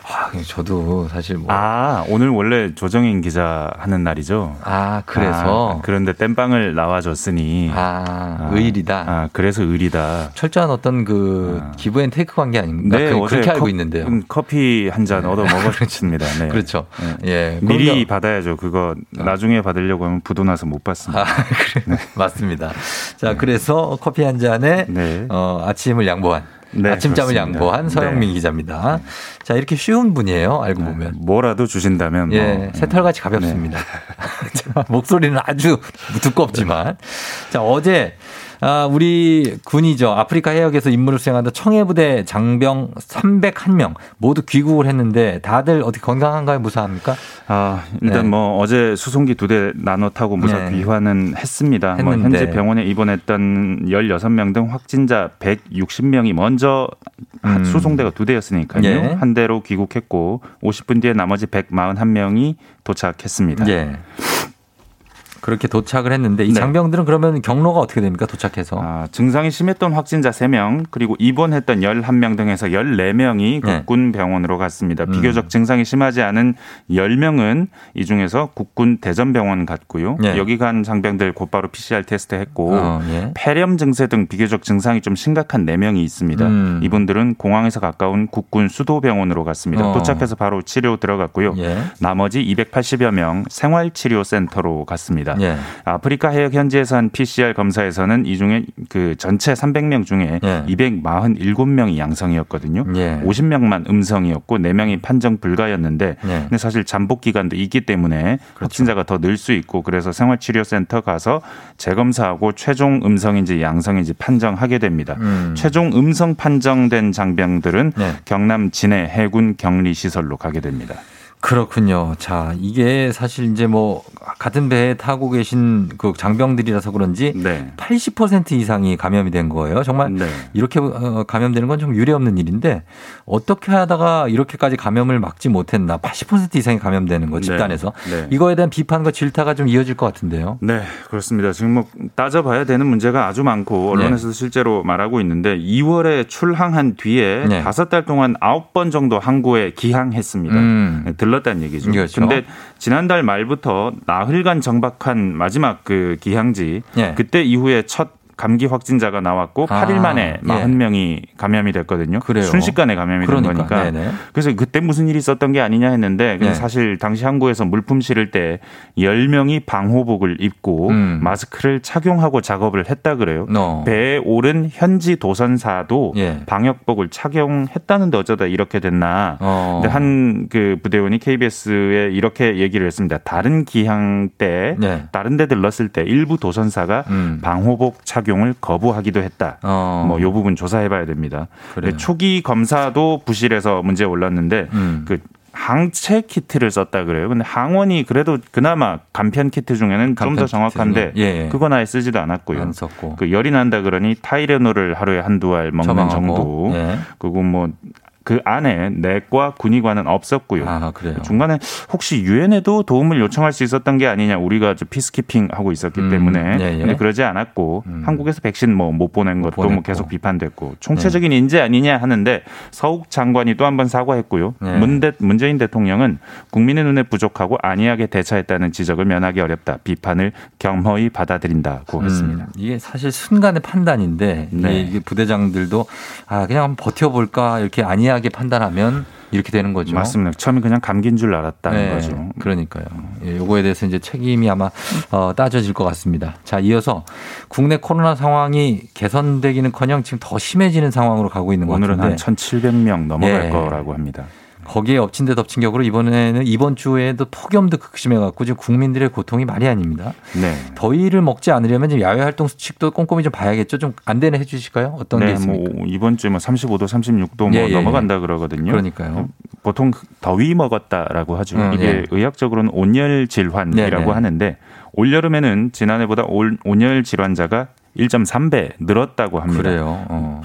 [SPEAKER 1] 아, 저도 사실 뭐.
[SPEAKER 16] 아, 오늘 원래 조정인 기자 하는 날이죠?
[SPEAKER 1] 아, 그래서?
[SPEAKER 16] 아, 그런데 땜빵을
[SPEAKER 1] 아,
[SPEAKER 16] 나와줬으니.
[SPEAKER 1] 아, 의리다.
[SPEAKER 16] 아, 그래서 의리다.
[SPEAKER 1] 철저한 어떤 그 아. give and take 관계 아닌가?
[SPEAKER 16] 네,
[SPEAKER 1] 그, 렇게 알고 있는데요.
[SPEAKER 16] 커피 한 잔 얻어 먹었습니다. 네.
[SPEAKER 1] 그렇죠. 네. 예.
[SPEAKER 16] 미리. 받아야죠. 그거 나중에 받으려고 하면 부도나서 못 받습니다.
[SPEAKER 1] 아, 그래. 네. 맞습니다. 자, 네. 그래서 커피 한 잔에
[SPEAKER 16] 네.
[SPEAKER 1] 어, 아침을 양보한. 네, 아침잠을 그렇습니다. 양보한 서영민 네. 기자입니다. 자, 이렇게 쉬운 분이에요. 알고 네. 보면.
[SPEAKER 16] 뭐라도 주신다면. 뭐.
[SPEAKER 1] 예, 새털같이 가볍습니다. 자, 목소리는 아주 두껍지만. 자, 어제 아, 우리 군이죠. 아프리카 해역에서 임무를 수행하던 청해부대 장병 301명 모두 귀국을 했는데 다들 어떻게 건강한가요? 무사합니까?
[SPEAKER 16] 아, 일단 네. 뭐 어제 수송기 두 대 나눠 타고 무사 네. 귀환은 했습니다. 뭐 현재 병원에 입원했던 16명 등 확진자 160명이 먼저 음. 수송대가 두 대였으니까요. 네. 한 대로 귀국했고 50분 뒤에 나머지 141명이 도착했습니다.
[SPEAKER 1] 예. 그렇게 도착을 했는데 이 네. 장병들은 그러면 경로가 어떻게 됩니까? 도착해서.
[SPEAKER 16] 아, 증상이 심했던 확진자 3명 그리고 입원했던 11명 등에서 14명이 국군 병원으로 갔습니다. 음. 비교적 증상이 심하지 않은 10명은 이 중에서 국군 대전병원 갔고요. 네. 여기 간 장병들 곧바로 PCR 테스트 했고 어, 예. 폐렴 증세 등 비교적 증상이 좀 심각한 4명이 있습니다. 음. 이분들은 공항에서 가까운 국군 수도병원으로 갔습니다. 어. 도착해서 바로 치료 들어갔고요. 예. 나머지 280여 명 생활치료센터로 갔습니다. 예. 아프리카 해역 현지에서 한 PCR 검사에서는 이 중에 그 전체 300명 중에 예. 247명이 양성이었거든요. 예. 50명만 음성이었고 4명이 판정 불가였는데 예. 근데 사실 잠복 기간도 있기 때문에 그렇죠. 확진자가 더 늘 수 있고 그래서 생활치료센터 가서 재검사하고 최종 음성인지 양성인지 판정하게 됩니다. 음. 최종 음성 판정된 장병들은 네. 경남 진해 해군 격리 시설로 가게 됩니다.
[SPEAKER 1] 그렇군요. 자, 이게 사실 이제 뭐 같은 배에 타고 계신 그 장병들이라서 그런지 네. 80% 이상이 감염이 된 거예요. 정말 네. 이렇게 어, 감염되는 건 좀 유례 없는 일인데 어떻게 하다가 이렇게까지 감염을 막지 못했나? 80% 이상이 감염되는 거 집단에서 네. 네. 이거에 대한 비판과 질타가 좀 이어질 것 같은데요.
[SPEAKER 16] 네, 그렇습니다. 지금 뭐 따져봐야 되는 문제가 아주 많고 언론에서도 네. 실제로 말하고 있는데 2월에 출항한 뒤에 네. 다섯 달 동안 9번 정도 항구에 기항했습니다. 음. 들렀다는 얘기죠. 그렇죠. 근데 지난달 말부터 나흘간 정박한 마지막 그 기항지 예. 그때 이후에 첫 감기 확진자가 나왔고
[SPEAKER 1] 아,
[SPEAKER 16] 8일 만에
[SPEAKER 1] 예.
[SPEAKER 16] 40명이 감염이 됐거든요.
[SPEAKER 1] 그래요.
[SPEAKER 16] 순식간에 감염이
[SPEAKER 1] 그러니까,
[SPEAKER 16] 된 거니까.
[SPEAKER 1] 네네.
[SPEAKER 16] 그래서 그때 무슨 일이 있었던 게 아니냐 했는데
[SPEAKER 1] 네.
[SPEAKER 16] 사실 당시 항구에서 물품 실을 때 10명이 방호복을 입고
[SPEAKER 1] 음.
[SPEAKER 16] 마스크를 착용하고 작업을 했다 그래요.
[SPEAKER 1] 어.
[SPEAKER 16] 배에 오른 현지 도선사도
[SPEAKER 1] 예.
[SPEAKER 16] 방역복을 착용했다는데 어쩌다 이렇게 됐나.
[SPEAKER 1] 어.
[SPEAKER 16] 근데 한 그 부대원이 KBS에 이렇게 얘기를 했습니다. 다른 기항 때
[SPEAKER 1] 네.
[SPEAKER 16] 다른 데 들렀을 때 일부 도선사가
[SPEAKER 1] 음.
[SPEAKER 16] 방호복 착 용을 거부하기도 했다.
[SPEAKER 1] 어.
[SPEAKER 16] 뭐요 부분 조사해봐야 됩니다.
[SPEAKER 1] 그래요.
[SPEAKER 16] 근데 초기 검사도 부실해서 문제 올랐는데
[SPEAKER 1] 음.
[SPEAKER 16] 그 항체 키트를 썼다 그래요. 근데 항원이 그래도 그나마 간편 키트 중에는 좀 더 정확한데.
[SPEAKER 1] 예, 예.
[SPEAKER 16] 그건 아예 쓰지도 않았고요.
[SPEAKER 1] 안 썼고.
[SPEAKER 16] 그 열이 난다 그러니 타이레놀을 하루에 한두 알 먹는. 정도.
[SPEAKER 1] 예.
[SPEAKER 16] 그리고 뭐 그 안에 내과 군의관은 없었고요.
[SPEAKER 1] 아, 그래요.
[SPEAKER 16] 중간에 혹시 유엔에도 도움을 요청할 수 있었던 게 아니냐 우리가 저 peacekeeping 하고 있었기
[SPEAKER 1] 음,
[SPEAKER 16] 때문에
[SPEAKER 1] 예, 예.
[SPEAKER 16] 근데 그러지 않았고 한국에서 백신 뭐 못 보낸 것도
[SPEAKER 1] 보냈고. 네.
[SPEAKER 16] 뭐 계속 비판됐고 총체적인 인재 아니냐 하는데 서욱 장관이 또 한 번 사과했고요.
[SPEAKER 1] 네.
[SPEAKER 16] 문대, 문재인 대통령은 국민의 눈에 부족하고 안이하게 대처했다는 지적을 면하기 어렵다. 비판을 겸허히 받아들인다고 했습니다.
[SPEAKER 1] 음, 이게 사실 순간의 판단인데
[SPEAKER 16] 네.
[SPEAKER 1] 이게 부대장들도 아 그냥 한번 버텨볼까 이렇게 안이하 게 판단하면 이렇게 되는 거죠.
[SPEAKER 16] 맞습니다. 처음에 그냥 감기인 줄 알았다는
[SPEAKER 1] 네,
[SPEAKER 16] 거죠.
[SPEAKER 1] 그러니까요. 예, 요거에 대해서 이제 책임이 아마 어, 따져질 것 같습니다. 자, 이어서 국내 코로나 상황이 개선되기는커녕 지금 더 심해지는 상황으로 가고 있는 것
[SPEAKER 16] 오늘은
[SPEAKER 1] 같은데
[SPEAKER 16] 한 1,700명 넘어갈
[SPEAKER 1] 예.
[SPEAKER 16] 거라고 합니다.
[SPEAKER 1] 거기에 엎친 데 덮친 격으로 이번에는 이번 주에도 폭염도 극심해 갖고 지금 국민들의 고통이 말이 아닙니다.
[SPEAKER 16] 네.
[SPEAKER 1] 더위를 먹지 않으려면 지금 야외 활동 수칙도 꼼꼼히 좀 봐야겠죠. 좀 안내는 해 주실까요? 어떤 게
[SPEAKER 16] 네,
[SPEAKER 1] 있습니까?
[SPEAKER 16] 뭐 이번 주에 뭐 35도, 36도 뭐
[SPEAKER 1] 예, 예,
[SPEAKER 16] 넘어간다 그러거든요.
[SPEAKER 1] 그러니까요.
[SPEAKER 16] 보통 더위 먹었다라고 하죠.
[SPEAKER 1] 음,
[SPEAKER 16] 이게
[SPEAKER 1] 예.
[SPEAKER 16] 의학적으로는 온열 질환이라고
[SPEAKER 1] 네, 네.
[SPEAKER 16] 하는데 올 여름에는 지난해보다 올- 온열 질환자가 1.3배 늘었다고 합니다.
[SPEAKER 1] 그래요. 어.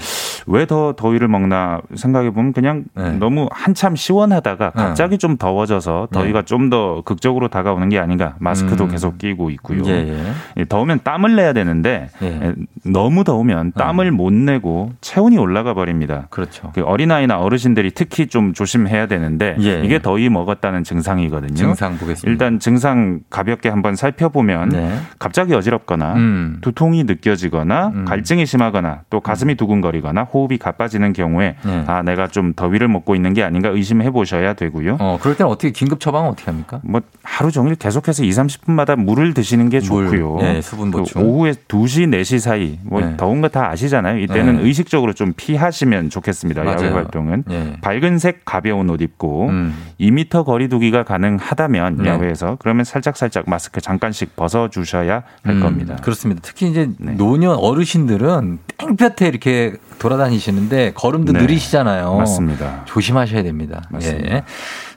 [SPEAKER 16] 왜 더 더위를 먹나 생각해 보면 그냥
[SPEAKER 1] 네.
[SPEAKER 16] 너무 한참 시원하다가 갑자기 좀 더워져서 더위가 좀 더 극적으로 다가오는 게 아닌가. 마스크도
[SPEAKER 1] 음.
[SPEAKER 16] 계속 끼고 있고요.
[SPEAKER 1] 예, 예.
[SPEAKER 16] 예, 더우면 땀을 내야 되는데
[SPEAKER 1] 예.
[SPEAKER 16] 예, 너무 더우면 땀을 못 내고 체온이 올라가 버립니다.
[SPEAKER 1] 그렇죠.
[SPEAKER 16] 그 어린아이나 어르신들이 특히 좀 조심해야 되는데
[SPEAKER 1] 예.
[SPEAKER 16] 이게 더위 먹었다는 증상이거든요.
[SPEAKER 1] 증상 보겠습니다.
[SPEAKER 16] 일단 증상 가볍게 한번 살펴보면
[SPEAKER 1] 네.
[SPEAKER 16] 갑자기 어지럽거나
[SPEAKER 1] 음.
[SPEAKER 16] 두통이 느껴지거나 갈증이 심하거나 또 가슴이 두근거리거나 호흡이 가빠지는 경우에
[SPEAKER 1] 네.
[SPEAKER 16] 아 내가 좀 더위를 먹고 있는 게 아닌가 의심해 보셔야 되고요.
[SPEAKER 1] 어, 그럴 때는 어떻게 긴급 처방은 어떻게 합니까?
[SPEAKER 16] 뭐 하루 종일 계속해서 2, 30분마다 물을 드시는 게
[SPEAKER 1] 물,
[SPEAKER 16] 좋고요.
[SPEAKER 1] 예, 수분
[SPEAKER 16] 그
[SPEAKER 1] 보충.
[SPEAKER 16] 오후에 2시, 4시 사이 뭐
[SPEAKER 1] 네.
[SPEAKER 16] 더운 거 다 아시잖아요. 이때는
[SPEAKER 1] 네.
[SPEAKER 16] 의식적으로 좀 피하시면 좋겠습니다. 야외
[SPEAKER 1] 맞아요.
[SPEAKER 16] 활동은.
[SPEAKER 1] 예.
[SPEAKER 16] 밝은색 가벼운 옷 입고
[SPEAKER 1] 음.
[SPEAKER 16] 2미터 거리 두기가 가능하다면
[SPEAKER 1] 네.
[SPEAKER 16] 야외에서 그러면 살짝 살짝 마스크 잠깐씩 벗어 주셔야 할
[SPEAKER 1] 음,
[SPEAKER 16] 겁니다.
[SPEAKER 1] 그렇습니다. 특히 이제
[SPEAKER 16] 네.
[SPEAKER 1] 노년 어르신들은 땡볕에 이렇게 돌아다 니시는데 걸음도
[SPEAKER 16] 네.
[SPEAKER 1] 느리시잖아요.
[SPEAKER 16] 맞습니다.
[SPEAKER 1] 조심하셔야 됩니다.
[SPEAKER 16] 맞습니다.
[SPEAKER 1] 예.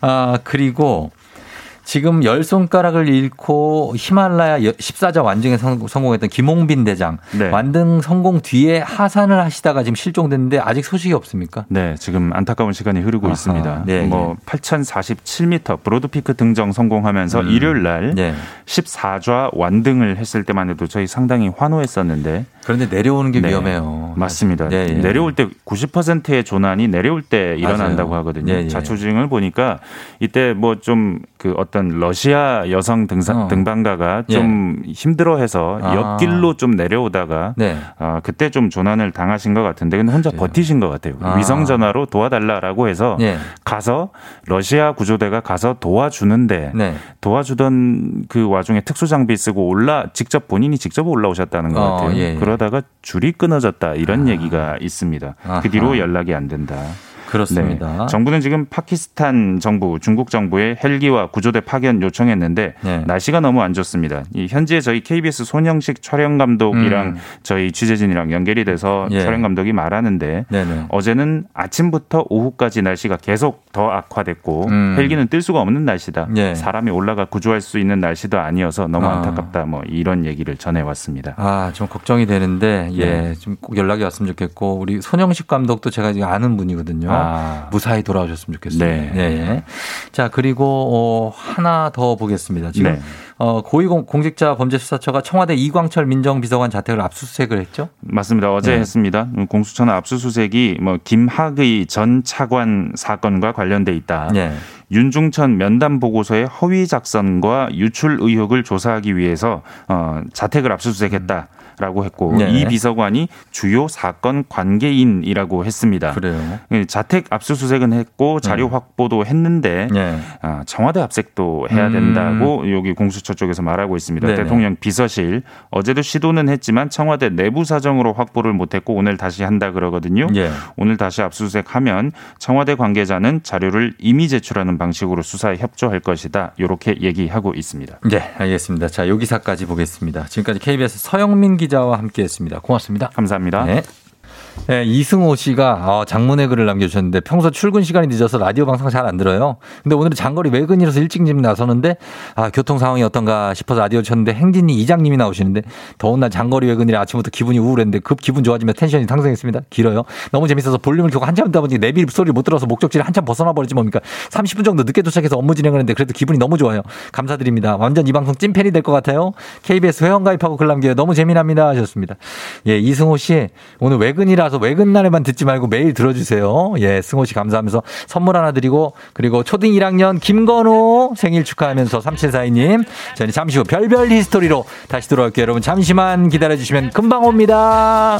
[SPEAKER 1] 아, 그리고 지금 열 손가락을 잃고 히말라야 14자 완등에 성- 성공했던 김홍빈 대장
[SPEAKER 16] 네.
[SPEAKER 1] 완등 성공 뒤에 하산을 하시다가 지금 실종됐는데 아직 소식이 없습니까?
[SPEAKER 16] 네, 지금 안타까운 시간이 흐르고
[SPEAKER 1] 아하,
[SPEAKER 16] 있습니다.
[SPEAKER 1] 네,
[SPEAKER 16] 뭐 8,047m 브로드피크 등정 성공하면서
[SPEAKER 1] 음.
[SPEAKER 16] 일요일 날
[SPEAKER 1] 네.
[SPEAKER 16] 14좌 완등을 했을 때만 해도 저희 상당히 환호했었는데
[SPEAKER 1] 그런데 내려오는 게
[SPEAKER 16] 네,
[SPEAKER 1] 위험해요.
[SPEAKER 16] 맞습니다.
[SPEAKER 1] 예, 예.
[SPEAKER 16] 내려올 때 90%의 조난이 내려올 때 일어난다고
[SPEAKER 1] 맞아요.
[SPEAKER 16] 하거든요.
[SPEAKER 1] 예, 예.
[SPEAKER 16] 자초지행을 보니까 이때 뭐 좀 그 어떤 러시아 여성 등산
[SPEAKER 1] 어.
[SPEAKER 16] 등반가가
[SPEAKER 1] 예.
[SPEAKER 16] 좀 힘들어해서
[SPEAKER 1] 아.
[SPEAKER 16] 옆길로 좀 내려오다가
[SPEAKER 1] 네.
[SPEAKER 16] 아, 그때 좀 조난을 당하신 것 같은데 근데 혼자 버티신 것 같아요.
[SPEAKER 1] 아.
[SPEAKER 16] 위성 전화로 도와달라라고 해서
[SPEAKER 1] 예.
[SPEAKER 16] 가서 러시아 구조대가 가서 도와주는데
[SPEAKER 1] 네.
[SPEAKER 16] 도와주던 그 와중에 특수 장비 쓰고 올라 직접 본인이 직접 올라오셨다는 것
[SPEAKER 1] 어,
[SPEAKER 16] 같아요.
[SPEAKER 1] 예, 예.
[SPEAKER 16] 그러다가 줄이 끊어졌다 이런 얘기가 있습니다.
[SPEAKER 1] 아하.
[SPEAKER 16] 그 뒤로 연락이 안 된다.
[SPEAKER 1] 그렇습니다.
[SPEAKER 16] 네. 정부는 지금 파키스탄 정부, 중국 정부에 헬기와 구조대 파견 요청했는데
[SPEAKER 1] 네.
[SPEAKER 16] 날씨가 너무 안 좋습니다. 이 현재 저희 KBS 손영식 촬영 감독이랑
[SPEAKER 1] 음.
[SPEAKER 16] 저희 취재진이랑 연결이 돼서
[SPEAKER 1] 예.
[SPEAKER 16] 촬영 감독이 말하는데
[SPEAKER 1] 네네.
[SPEAKER 16] 어제는 아침부터 오후까지 날씨가 계속 더 악화됐고
[SPEAKER 1] 음.
[SPEAKER 16] 헬기는 뜰 수가 없는 날씨다.
[SPEAKER 1] 예.
[SPEAKER 16] 사람이 올라가 구조할 수 있는 날씨도 아니어서 너무
[SPEAKER 1] 아.
[SPEAKER 16] 안타깝다. 뭐 이런 얘기를 전해왔습니다.
[SPEAKER 1] 아, 좀 걱정이 되는데, 예,
[SPEAKER 16] 네.
[SPEAKER 1] 좀꼭 연락이 왔으면 좋겠고, 우리 손영식 감독도 제가 아는 분이거든요.
[SPEAKER 16] 아.
[SPEAKER 1] 무사히 돌아오셨으면 좋겠습니다.
[SPEAKER 16] 네.
[SPEAKER 1] 예, 예. 자, 그리고, 어, 하나 더 보겠습니다. 지금,
[SPEAKER 16] 네.
[SPEAKER 1] 어, 고위공직자 범죄수사처가 청와대 이광철 민정비서관 자택을 압수수색을 했죠?
[SPEAKER 16] 맞습니다. 어제
[SPEAKER 1] 네.
[SPEAKER 16] 했습니다. 공수처는 압수수색이 뭐 김학의 전 차관 사건과 관련돼 있다.
[SPEAKER 1] 네.
[SPEAKER 16] 윤중천 면담 보고서의 허위 작성과 유출 의혹을 조사하기 위해서 어, 자택을 압수수색했다. 라고 했고
[SPEAKER 1] 네.
[SPEAKER 16] 이 비서관이 주요 사건 관계인이라고 했습니다.
[SPEAKER 1] 그래요.
[SPEAKER 16] 예, 자택 압수수색은 했고 자료 확보도 했는데
[SPEAKER 1] 네.
[SPEAKER 16] 아, 청와대 압색도 해야 된다고 여기 공수처 쪽에서 말하고 있습니다.
[SPEAKER 1] 네네.
[SPEAKER 16] 대통령 비서실 어제도 시도는 했지만 청와대 내부 사정으로 확보를 못했고 오늘 다시 한다 그러거든요.
[SPEAKER 1] 예.
[SPEAKER 16] 오늘 다시 압수수색하면 청와대 관계자는 자료를 이미 제출하는 방식으로 수사에 협조할 것이다. 이렇게 얘기하고 있습니다.
[SPEAKER 1] 네, 알겠습니다. 자, 요 기사까지 보겠습니다. 지금까지 KBS 서영민 기자와 함께했습니다. 고맙습니다.
[SPEAKER 16] 감사합니다.
[SPEAKER 1] 네. 네, 이승호 씨가 어, 장문의 글을 남겨주셨는데 평소 출근 시간이 늦어서 라디오 방송 잘 안 들어요. 근데 오늘은 장거리 외근이라서 일찍 집 나서는데 아, 교통 상황이 어떤가 싶어서 라디오 쳤는데 행진이 이장님이 나오시는데 더운 날 장거리 외근이라 아침부터 기분이 우울했는데 급 기분 좋아지며 텐션이 상승했습니다. 길어요. 너무 재밌어서 볼륨을 켜고 한참 듣다 보니 내비 소리를 못 들어서 목적지를 한참 벗어나 버리지 뭡니까. 30분 정도 늦게 도착해서 업무 진행을 했는데 그래도 기분이 너무 좋아요. 감사드립니다. 완전 이 방송 찐팬이 될 것 같아요. KBS 회원 가입하고 글 남겨요. 너무 재미납니다 하셨습니다. 예, 이승호 씨 오늘 외근이라 서 외근 날에만 듣지 말고 매일 들어주세요. 예, 승호 씨 감사하면서 선물 하나 드리고 그리고 초등 1학년 김건호 생일 축하하면서 3742님 저는 잠시 후 별별 히스토리로 다시 돌아올게요. 여러분 잠시만 기다려주시면 금방 옵니다.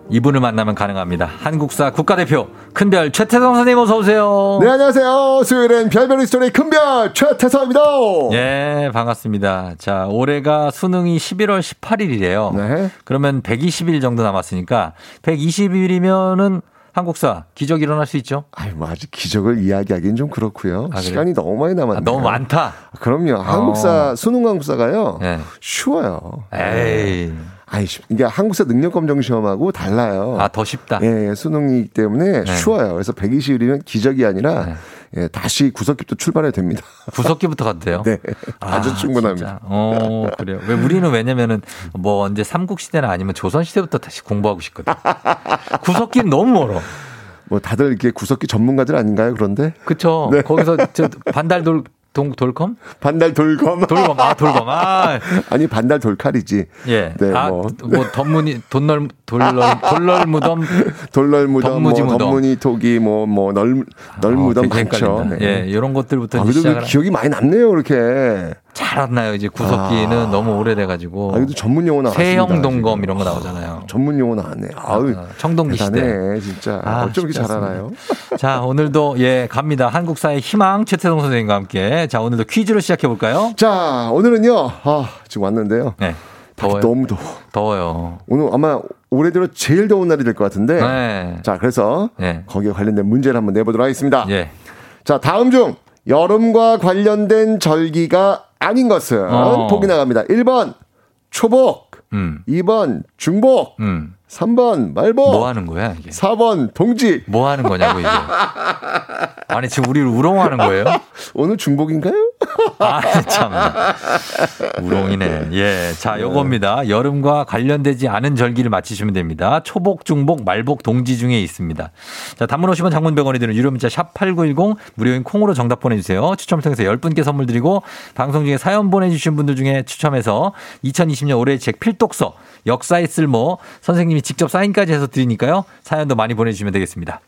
[SPEAKER 1] 이분을 만나면 가능합니다. 한국사 국가대표 큰별 최태성 선생님 어서 오세요.
[SPEAKER 17] 네, 안녕하세요. 수요일엔 별별 history 큰별 최태성입니다.
[SPEAKER 1] 예, 반갑습니다. 자, 올해가 수능이 11월 18일이래요.
[SPEAKER 17] 네.
[SPEAKER 1] 그러면 120일 정도 남았으니까 120일이면은 한국사 기적 일어날 수 있죠?
[SPEAKER 17] 아유, 뭐 아직 기적을 이야기하기는 좀 그렇고요.
[SPEAKER 1] 아?
[SPEAKER 17] 시간이 너무 많이 남았네요.
[SPEAKER 1] 아, 너무 많다.
[SPEAKER 17] 그럼요. 한국사 수능 한국사가요.
[SPEAKER 1] 네.
[SPEAKER 17] 쉬워요.
[SPEAKER 1] 에이.
[SPEAKER 17] 아이, 쉽- 이게 한국사 능력 검정 시험하고 달라요.
[SPEAKER 1] 아, 더 쉽다.
[SPEAKER 17] 예, 예, 수능이기 때문에
[SPEAKER 1] 네.
[SPEAKER 17] 쉬워요. 그래서 120일이면 기적이 아니라 예, 다시 구석기부터 출발해야 됩니다.
[SPEAKER 1] 구석기부터 가도 돼요?
[SPEAKER 17] 네. 아주
[SPEAKER 1] 아,
[SPEAKER 17] 충분합니다.
[SPEAKER 1] 어, 그래요. 왜 우리는 왜냐면은 뭐 언제 삼국시대나 아니면 조선시대부터 다시 공부하고 싶거든. 구석기는 너무 멀어.
[SPEAKER 17] 뭐 다들 이렇게 구석기 전문가들 아닌가요? 그런데
[SPEAKER 1] 그쵸.
[SPEAKER 17] 네.
[SPEAKER 1] 거기서 저 반달 돌, 동, 돌컴?
[SPEAKER 17] 반달 돌검.
[SPEAKER 1] 돌검, 아, 돌검. 아.
[SPEAKER 17] 아니 반달 돌칼이지.
[SPEAKER 1] 예.
[SPEAKER 17] 네,
[SPEAKER 1] 아,
[SPEAKER 17] 뭐.
[SPEAKER 1] 뭐, 덧무늬, 돈널, 돌널, 돌널 무덤.
[SPEAKER 17] 돌널 무덤,
[SPEAKER 1] 덧무지
[SPEAKER 17] 뭐
[SPEAKER 1] 무덤.
[SPEAKER 17] 덧무늬 토기, 뭐, 뭐, 널, 널
[SPEAKER 1] 어,
[SPEAKER 17] 무덤 많죠.
[SPEAKER 1] 헷갈린다. 예, 이런 것들부터
[SPEAKER 17] 아, 그래도
[SPEAKER 1] 시작을.
[SPEAKER 17] 그 기억이 많이 남네요, 이렇게.
[SPEAKER 1] 잘 안 나요. 이제 구석기는
[SPEAKER 17] 아.
[SPEAKER 1] 너무 오래돼가지고.
[SPEAKER 17] 아, 이것도 전문 용어 나왔습니다.
[SPEAKER 1] 세형 동검 이런 거 나오잖아요.
[SPEAKER 17] 전문 용어 나왔네. 아유,
[SPEAKER 1] 아, 청동기 시대.
[SPEAKER 17] 대단해, 진짜.
[SPEAKER 1] 아,
[SPEAKER 17] 어쩜 이렇게 잘. 알아요?
[SPEAKER 1] 자, 오늘도 예, 갑니다. 한국사의 희망 최태동 선생님과 함께. 자, 오늘도 퀴즈로 시작해 볼까요?
[SPEAKER 17] 자, 오늘은요, 아, 지금 왔는데요.
[SPEAKER 1] 네. 더워요.
[SPEAKER 17] 너무 더워.
[SPEAKER 1] 더워요.
[SPEAKER 17] 오늘 아마 올해 들어 제일 더운 날이 될 것 같은데.
[SPEAKER 1] 네.
[SPEAKER 17] 자, 그래서
[SPEAKER 1] 네.
[SPEAKER 17] 거기에 관련된 문제를 한번 내보도록 하겠습니다.
[SPEAKER 1] 예.
[SPEAKER 17] 자, 다음 중 여름과 관련된 절기가 아닌 것은
[SPEAKER 1] 어.
[SPEAKER 17] 보기 나갑니다. 1번 초복,
[SPEAKER 1] 음.
[SPEAKER 17] 2번 중복,
[SPEAKER 1] 음.
[SPEAKER 17] 3번 말복,
[SPEAKER 1] 뭐 하는 거야, 이게?
[SPEAKER 17] 4번 동지.
[SPEAKER 1] 뭐 하는 거냐고, 이게. 아니, 지금 우리를 우롱하는 거예요?
[SPEAKER 17] 오늘 중복인가요?
[SPEAKER 1] 아, 참. 우롱이네. 예. 자, 요겁니다. 여름과 관련되지 않은 절기를 맞히시면 됩니다. 초복, 중복, 말복, 동지 중에 있습니다. 자, 단문 50원 장문 100원이 드는 유료 문자 샵 8910 무료인 콩으로 정답 보내 주세요. 추첨을 통해서 10분께 선물 드리고 방송 중에 사연 보내 주신 분들 중에 추첨해서 2020년 올해의 책 필독서 역사의 쓸모 선생님이 직접 사인까지 해서 드리니까요. 사연도 많이 보내주시면 되겠습니다.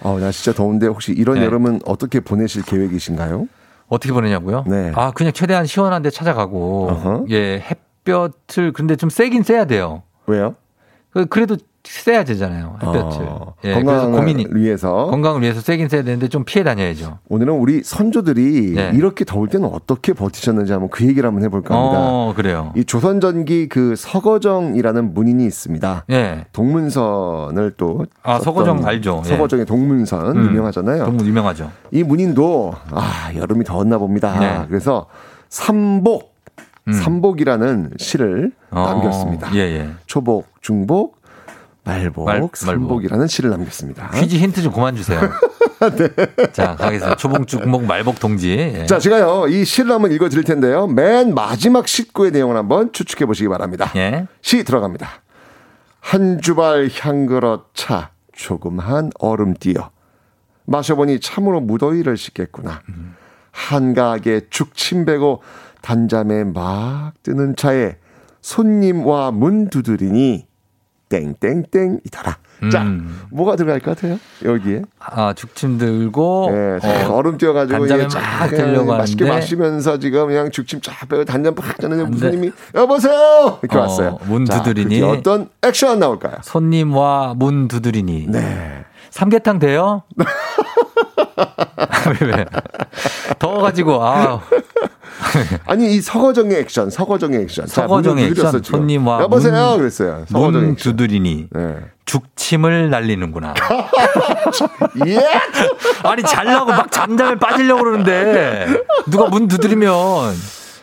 [SPEAKER 17] 어, 나 진짜 더운데 혹시 이런
[SPEAKER 1] 네.
[SPEAKER 17] 여름은 어떻게 보내실 계획이신가요?
[SPEAKER 1] 어떻게 보내냐고요?
[SPEAKER 17] 네.
[SPEAKER 1] 아, 그냥 최대한 시원한 데 찾아가고,
[SPEAKER 17] 어허.
[SPEAKER 1] 예, 햇볕을, 근데 좀 세긴 세야 돼요.
[SPEAKER 17] 왜요?
[SPEAKER 1] 그- 그래도 쐬야 되잖아요. 햇볕을.
[SPEAKER 17] 어,
[SPEAKER 1] 예,
[SPEAKER 17] 건강을
[SPEAKER 1] 고민이
[SPEAKER 17] 위해서
[SPEAKER 1] 건강을 위해서 쐬긴 쐬야 되는데 좀 피해 다녀야죠.
[SPEAKER 17] 오늘은 우리 선조들이
[SPEAKER 1] 네.
[SPEAKER 17] 이렇게 더울 때는 어떻게 버티셨는지 한번 그 얘기를 한번 해볼까 합니다.
[SPEAKER 1] 어, 그래요.
[SPEAKER 17] 이 조선전기 그 서거정이라는 문인이 있습니다.
[SPEAKER 1] 예.
[SPEAKER 17] 동문선을 또
[SPEAKER 1] 아, 서거정 알죠. 예.
[SPEAKER 17] 서거정의 동문선
[SPEAKER 1] 음.
[SPEAKER 17] 유명하잖아요.
[SPEAKER 1] 너무 유명하죠.
[SPEAKER 17] 이 문인도 아 여름이 더웠나 봅니다.
[SPEAKER 1] 네.
[SPEAKER 17] 그래서 삼복
[SPEAKER 1] 음.
[SPEAKER 17] 삼복이라는 시를
[SPEAKER 1] 어,
[SPEAKER 17] 남겼습니다.
[SPEAKER 1] 예, 예.
[SPEAKER 17] 초복, 중복, 말복,
[SPEAKER 1] 말-.
[SPEAKER 17] 삼복이라는 시를 남겼습니다.
[SPEAKER 1] 퀴즈 힌트 좀 그만 주세요.
[SPEAKER 17] 네.
[SPEAKER 1] 자, 가겠습니다. 초봉죽목 말복 동지. 예.
[SPEAKER 17] 자, 제가요, 이 시를 한번 읽어 드릴 텐데요. 맨 마지막 식구의 내용을 한번 추측해 보시기 바랍니다.
[SPEAKER 1] 예.
[SPEAKER 17] 시 들어갑니다. 한 주발 향그릇 차, 조금한 얼음 띄어. 마셔보니 참으로 무더위를 식겠구나. 한가하게 죽침 베고 단잠에 막 뜨는 차에 손님와 문 두드리니 땡땡땡이더라. 자, 뭐가 들어갈 것 같아요? 여기에.
[SPEAKER 1] 아, 죽침 들고
[SPEAKER 17] 네,
[SPEAKER 1] 어,
[SPEAKER 17] 얼음 띄어가지고
[SPEAKER 1] 단잠에
[SPEAKER 17] 쫙
[SPEAKER 1] 들려고
[SPEAKER 17] 맛있게 마시면서 지금 그냥 죽침 쫙 빼고 단잠 팍 자는데. 손님이 여보세요 이렇게
[SPEAKER 1] 어,
[SPEAKER 17] 왔어요.
[SPEAKER 1] 문
[SPEAKER 17] 자,
[SPEAKER 1] 두드리니.
[SPEAKER 17] 그게 어떤 액션 나올까요?
[SPEAKER 1] 손님과 문 두드리니.
[SPEAKER 17] 네.
[SPEAKER 1] 삼계탕 돼요? 왜, 왜? 더워가지고, 아
[SPEAKER 17] 아니 이 서거정의 액션, 서거정의 액션. 자,
[SPEAKER 1] 서거정의 액션. 손님과
[SPEAKER 17] 여보세요
[SPEAKER 1] 문-
[SPEAKER 17] 그랬어요.
[SPEAKER 1] 문. 두드리니.
[SPEAKER 17] 네.
[SPEAKER 1] 죽침을 날리는구나.
[SPEAKER 17] 예.
[SPEAKER 1] 아니, 잘라고 막 잠잠에 빠지려고 그러는데, 누가 문 두드리면,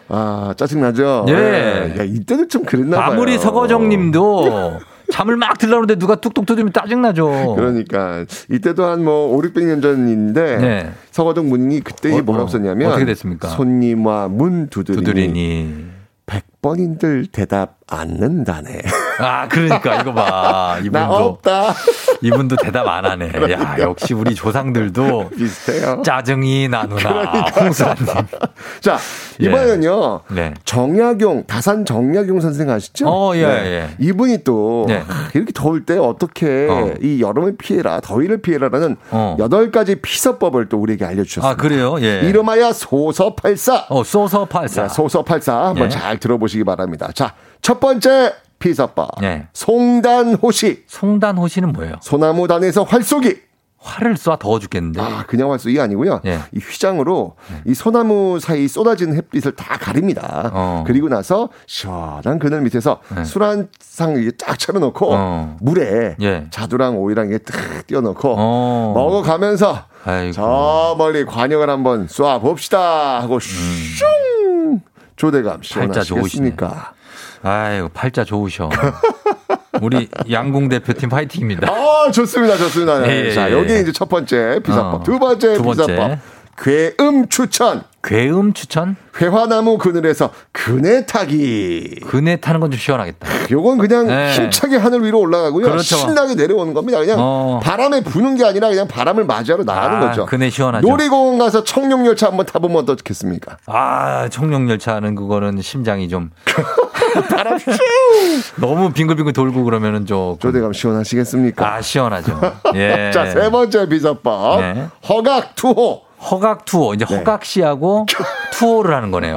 [SPEAKER 17] 아 짜증 나죠.
[SPEAKER 1] 예.
[SPEAKER 17] 네. 야 이때도 좀 그랬나 봐요.
[SPEAKER 1] 아무리 서거정 님도 잠을 막 들려는데 누가 뚝뚝 두드리면 짜증나죠.
[SPEAKER 17] 그러니까 이때도 한 뭐 5, 600년 전인데
[SPEAKER 1] 네.
[SPEAKER 17] 서거정 문이 그때
[SPEAKER 1] 어,
[SPEAKER 17] 뭐라고
[SPEAKER 1] 어,
[SPEAKER 17] 썼냐면
[SPEAKER 1] 어떻게 됐습니까?
[SPEAKER 17] 손님과 문 두드리니,
[SPEAKER 1] 두드리니.
[SPEAKER 17] 100번인들 대답 않는다네.
[SPEAKER 1] 아, 그러니까 이거 봐.
[SPEAKER 17] 나
[SPEAKER 1] 이분도
[SPEAKER 17] 없다.
[SPEAKER 1] 이분도 대답 안 하네. 야, 역시 우리 조상들도
[SPEAKER 17] 비슷해요.
[SPEAKER 1] 짜증이 나누나. 홍수라님.
[SPEAKER 17] 자, 이번에는요.
[SPEAKER 1] 네.
[SPEAKER 17] 정약용, 다산 정약용 선생 아시죠? 네.
[SPEAKER 1] 어, 예, 예.
[SPEAKER 17] 이분이 또
[SPEAKER 1] 네.
[SPEAKER 17] 아, 이렇게 더울 때 어떻게
[SPEAKER 1] 어.
[SPEAKER 17] 이 여름을 피해라, 더위를 피해라라는
[SPEAKER 1] 어.
[SPEAKER 17] 여덟 가지 피서법을 또 우리에게 알려 주셨습니다.
[SPEAKER 1] 아, 그래요? 예.
[SPEAKER 17] 이름하여 소서팔사.
[SPEAKER 1] 어, 소서팔사.
[SPEAKER 17] 자, 소서팔사 한번
[SPEAKER 1] 예.
[SPEAKER 17] 잘 들어보시기 바랍니다. 자, 첫 번째 피서법.
[SPEAKER 1] 예.
[SPEAKER 17] 송단호시.
[SPEAKER 1] 송단호시는 뭐예요?
[SPEAKER 17] 소나무 단에서 활쏘기.
[SPEAKER 1] 활을 쏴 더워 죽겠는데.
[SPEAKER 17] 아, 그냥 활쏘기 아니고요.
[SPEAKER 1] 예.
[SPEAKER 17] 이 휘장으로 이 소나무 사이 쏟아지는 햇빛을 다 가립니다.
[SPEAKER 1] 어.
[SPEAKER 17] 그리고 나서 시원한 그늘 밑에서
[SPEAKER 1] 네.
[SPEAKER 17] 술한상 이게 쫙 차려놓고
[SPEAKER 1] 어.
[SPEAKER 17] 물에
[SPEAKER 1] 예.
[SPEAKER 17] 자두랑 오이랑 이게 딱 띄워놓고
[SPEAKER 1] 어.
[SPEAKER 17] 먹어가면서
[SPEAKER 1] 아이고.
[SPEAKER 17] 저 멀리 관역을 한번 쏴 봅시다 하고 슝 조대감
[SPEAKER 1] 음. 팔자
[SPEAKER 17] 시원하시겠습니까?
[SPEAKER 1] 아이고, 팔자 좋으셔. 우리 양궁 대표팀 파이팅입니다.
[SPEAKER 17] 아 좋습니다, 좋습니다. 네.
[SPEAKER 1] 예, 예,
[SPEAKER 17] 자
[SPEAKER 1] 예.
[SPEAKER 17] 여기 이제 첫 번째 비사법,
[SPEAKER 1] 어.
[SPEAKER 17] 두 번째
[SPEAKER 1] 두 번째.
[SPEAKER 17] 비사법 괴음 추천.
[SPEAKER 1] 괴음 추천?
[SPEAKER 17] 회화나무 그늘에서 그네 타기.
[SPEAKER 1] 그네 타는 건 좀 시원하겠다.
[SPEAKER 17] 요건 그냥
[SPEAKER 1] 네.
[SPEAKER 17] 힘차게 하늘 위로 올라가고요.
[SPEAKER 1] 그렇죠.
[SPEAKER 17] 신나게 내려오는 겁니다. 그냥
[SPEAKER 1] 어.
[SPEAKER 17] 바람에 부는 게 아니라 그냥 바람을 맞이하러 나가는
[SPEAKER 1] 아,
[SPEAKER 17] 거죠.
[SPEAKER 1] 그네 시원하죠.
[SPEAKER 17] 놀이공원 가서 청룡열차 한번 타보면 어떻겠습니까?
[SPEAKER 1] 아, 청룡열차는 그거는 심장이 좀. 너무 빙글빙글 돌고 그러면은 좀.
[SPEAKER 17] 조대감 시원하시겠습니까?
[SPEAKER 1] 아, 시원하죠. 예.
[SPEAKER 17] 자, 세 번째 피서법.
[SPEAKER 1] 네.
[SPEAKER 17] 허각 투호.
[SPEAKER 1] 허각 투어. 이제
[SPEAKER 17] 네.
[SPEAKER 1] 허각 씨하고 투어를 하는 거네요.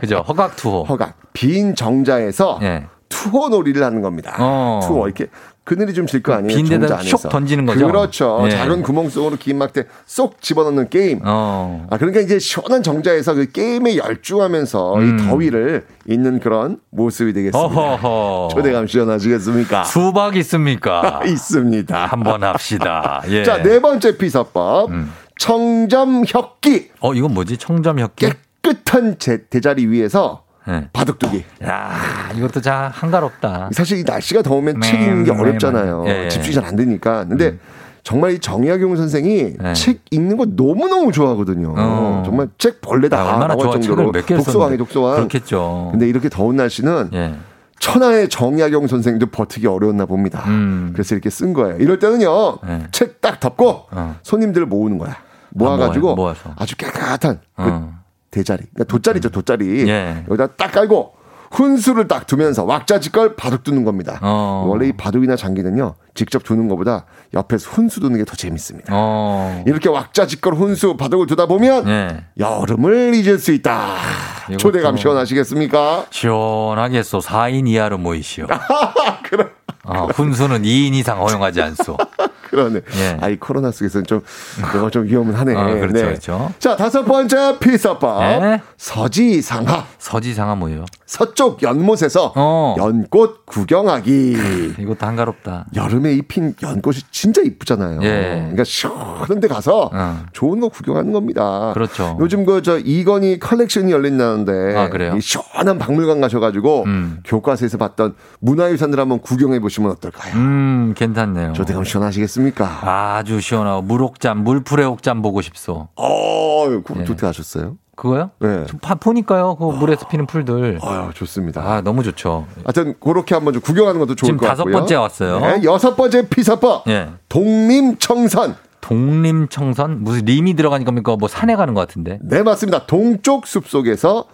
[SPEAKER 1] 그죠? 허각 투어.
[SPEAKER 17] 허각. 빈 정자에서
[SPEAKER 1] 예.
[SPEAKER 17] 투호 놀이를 하는 겁니다.
[SPEAKER 1] 어.
[SPEAKER 17] 투호. 이렇게 그늘이 좀 질 거 아니에요.
[SPEAKER 1] 빈 데다
[SPEAKER 17] 정자 안에서.
[SPEAKER 1] 쇽 던지는 거죠?
[SPEAKER 17] 그렇죠.
[SPEAKER 1] 예.
[SPEAKER 17] 작은 구멍 속으로 긴 막대 쏙 집어넣는 게임.
[SPEAKER 1] 어.
[SPEAKER 17] 아, 그러니까 이제 시원한 정자에서 그 게임에 열중하면서
[SPEAKER 1] 음.
[SPEAKER 17] 이 더위를 잊는 그런 모습이 되겠습니다.
[SPEAKER 1] 어허허.
[SPEAKER 17] 조대감 시원하시겠습니까?
[SPEAKER 1] 수박 있습니까?
[SPEAKER 17] 있습니다.
[SPEAKER 1] 한번 합시다. 예.
[SPEAKER 17] 자, 네 번째 피서법.
[SPEAKER 1] 음.
[SPEAKER 17] 청점혁기.
[SPEAKER 1] 어, 이건 뭐지? 청점혁기?
[SPEAKER 17] 깨끗한 제, 대자리 위에서
[SPEAKER 1] 예.
[SPEAKER 17] 바둑두기.
[SPEAKER 1] 야, 이것도 자 한가롭다.
[SPEAKER 17] 사실 이 날씨가 더우면
[SPEAKER 1] 네,
[SPEAKER 17] 책 읽는 게
[SPEAKER 1] 네,
[SPEAKER 17] 어렵잖아요.
[SPEAKER 1] 네. 예.
[SPEAKER 17] 집중이 잘 안 되니까. 근데 정말 이 정약용 선생이
[SPEAKER 1] 네.
[SPEAKER 17] 책 읽는 거 너무 너무 좋아하거든요.
[SPEAKER 1] 어.
[SPEAKER 17] 정말 책 벌레 다
[SPEAKER 1] 아, 얼마나 좋아.
[SPEAKER 17] 정도로 독서왕이. 독서왕.
[SPEAKER 1] 그렇겠죠.
[SPEAKER 17] 근데 이렇게 더운 날씨는
[SPEAKER 1] 예.
[SPEAKER 17] 천하의 정약용 선생도 버티기 어려웠나 봅니다.
[SPEAKER 1] 음.
[SPEAKER 17] 그래서 이렇게 쓴 거예요. 이럴 때는요,
[SPEAKER 1] 네.
[SPEAKER 17] 책딱 덮고
[SPEAKER 1] 어.
[SPEAKER 17] 손님들을 모으는 거야. 모아가지고
[SPEAKER 1] 모아요, 모아서.
[SPEAKER 17] 아주 깨끗한 그
[SPEAKER 1] 어.
[SPEAKER 17] 대자리, 그러니까 돗자리죠, 돗자리.
[SPEAKER 1] 예.
[SPEAKER 17] 여기다 딱 깔고 훈수를 딱 두면서 왁자지껄 바둑 두는 겁니다.
[SPEAKER 1] 어.
[SPEAKER 17] 원래 이 바둑이나 장기는요, 직접 두는 것보다 옆에서 훈수 두는 게 더 재밌습니다.
[SPEAKER 1] 어.
[SPEAKER 17] 이렇게 왁자지껄 훈수 바둑을 두다 보면
[SPEAKER 1] 예.
[SPEAKER 17] 여름을 잊을 수 있다. 초대감 시원하시겠습니까?
[SPEAKER 1] 시원하겠소. 4인 이하로 모이시오.
[SPEAKER 17] 그럼
[SPEAKER 1] 어? 어, 훈수는 2인 이상 허용하지 않소.
[SPEAKER 17] 그러네.
[SPEAKER 1] 예.
[SPEAKER 17] 아이 코로나 속에서는 좀 이거 좀 위험은 하네.
[SPEAKER 1] 아, 그렇죠,
[SPEAKER 17] 네.
[SPEAKER 1] 그렇죠.
[SPEAKER 17] 자 다섯 번째 피서법
[SPEAKER 1] 네.
[SPEAKER 17] 서지상하
[SPEAKER 1] 서지상하 뭐예요?
[SPEAKER 17] 서쪽 연못에서
[SPEAKER 1] 어.
[SPEAKER 17] 연꽃 구경하기.
[SPEAKER 1] 이것도 한가롭다.
[SPEAKER 17] 여름에 입힌 연꽃이 진짜 이쁘잖아요.
[SPEAKER 1] 예.
[SPEAKER 17] 그러니까 시원한 데 가서 좋은 거 구경하는 겁니다.
[SPEAKER 1] 그렇죠.
[SPEAKER 17] 요즘 그 저 이건희 컬렉션이 열린다는데
[SPEAKER 1] 아, 그래요?
[SPEAKER 17] 이 시원한 박물관 가셔가지고 교과서에서 봤던 문화유산들 한번 구경해 보시면 어떨까요?
[SPEAKER 1] 음, 괜찮네요.
[SPEAKER 17] 조대감 시원하시겠습니까?
[SPEAKER 1] 아주 시원하고 물옥잠, 물풀의 옥잠 보고 싶소.
[SPEAKER 17] 어, 그
[SPEAKER 1] 예.
[SPEAKER 17] 조대 하셨어요?
[SPEAKER 1] 그거요?
[SPEAKER 17] 네.
[SPEAKER 1] 좀 파, 보니까요. 그 물에서 피는 풀들.
[SPEAKER 17] 아유, 좋습니다.
[SPEAKER 1] 아, 너무 좋죠.
[SPEAKER 17] 하여튼 그렇게 한번 좀 구경하는 것도 좋을
[SPEAKER 1] 지금
[SPEAKER 17] 것
[SPEAKER 1] 다섯
[SPEAKER 17] 같고요.
[SPEAKER 1] 번째 왔어요.
[SPEAKER 17] 네, 여섯 번째 피서법
[SPEAKER 1] 예.
[SPEAKER 17] 동림청선.
[SPEAKER 1] 동림청선? 무슨 림이 들어가니까 겁니까? 뭐 산에 가는 것 같은데.
[SPEAKER 17] 네, 맞습니다. 동쪽 숲속에서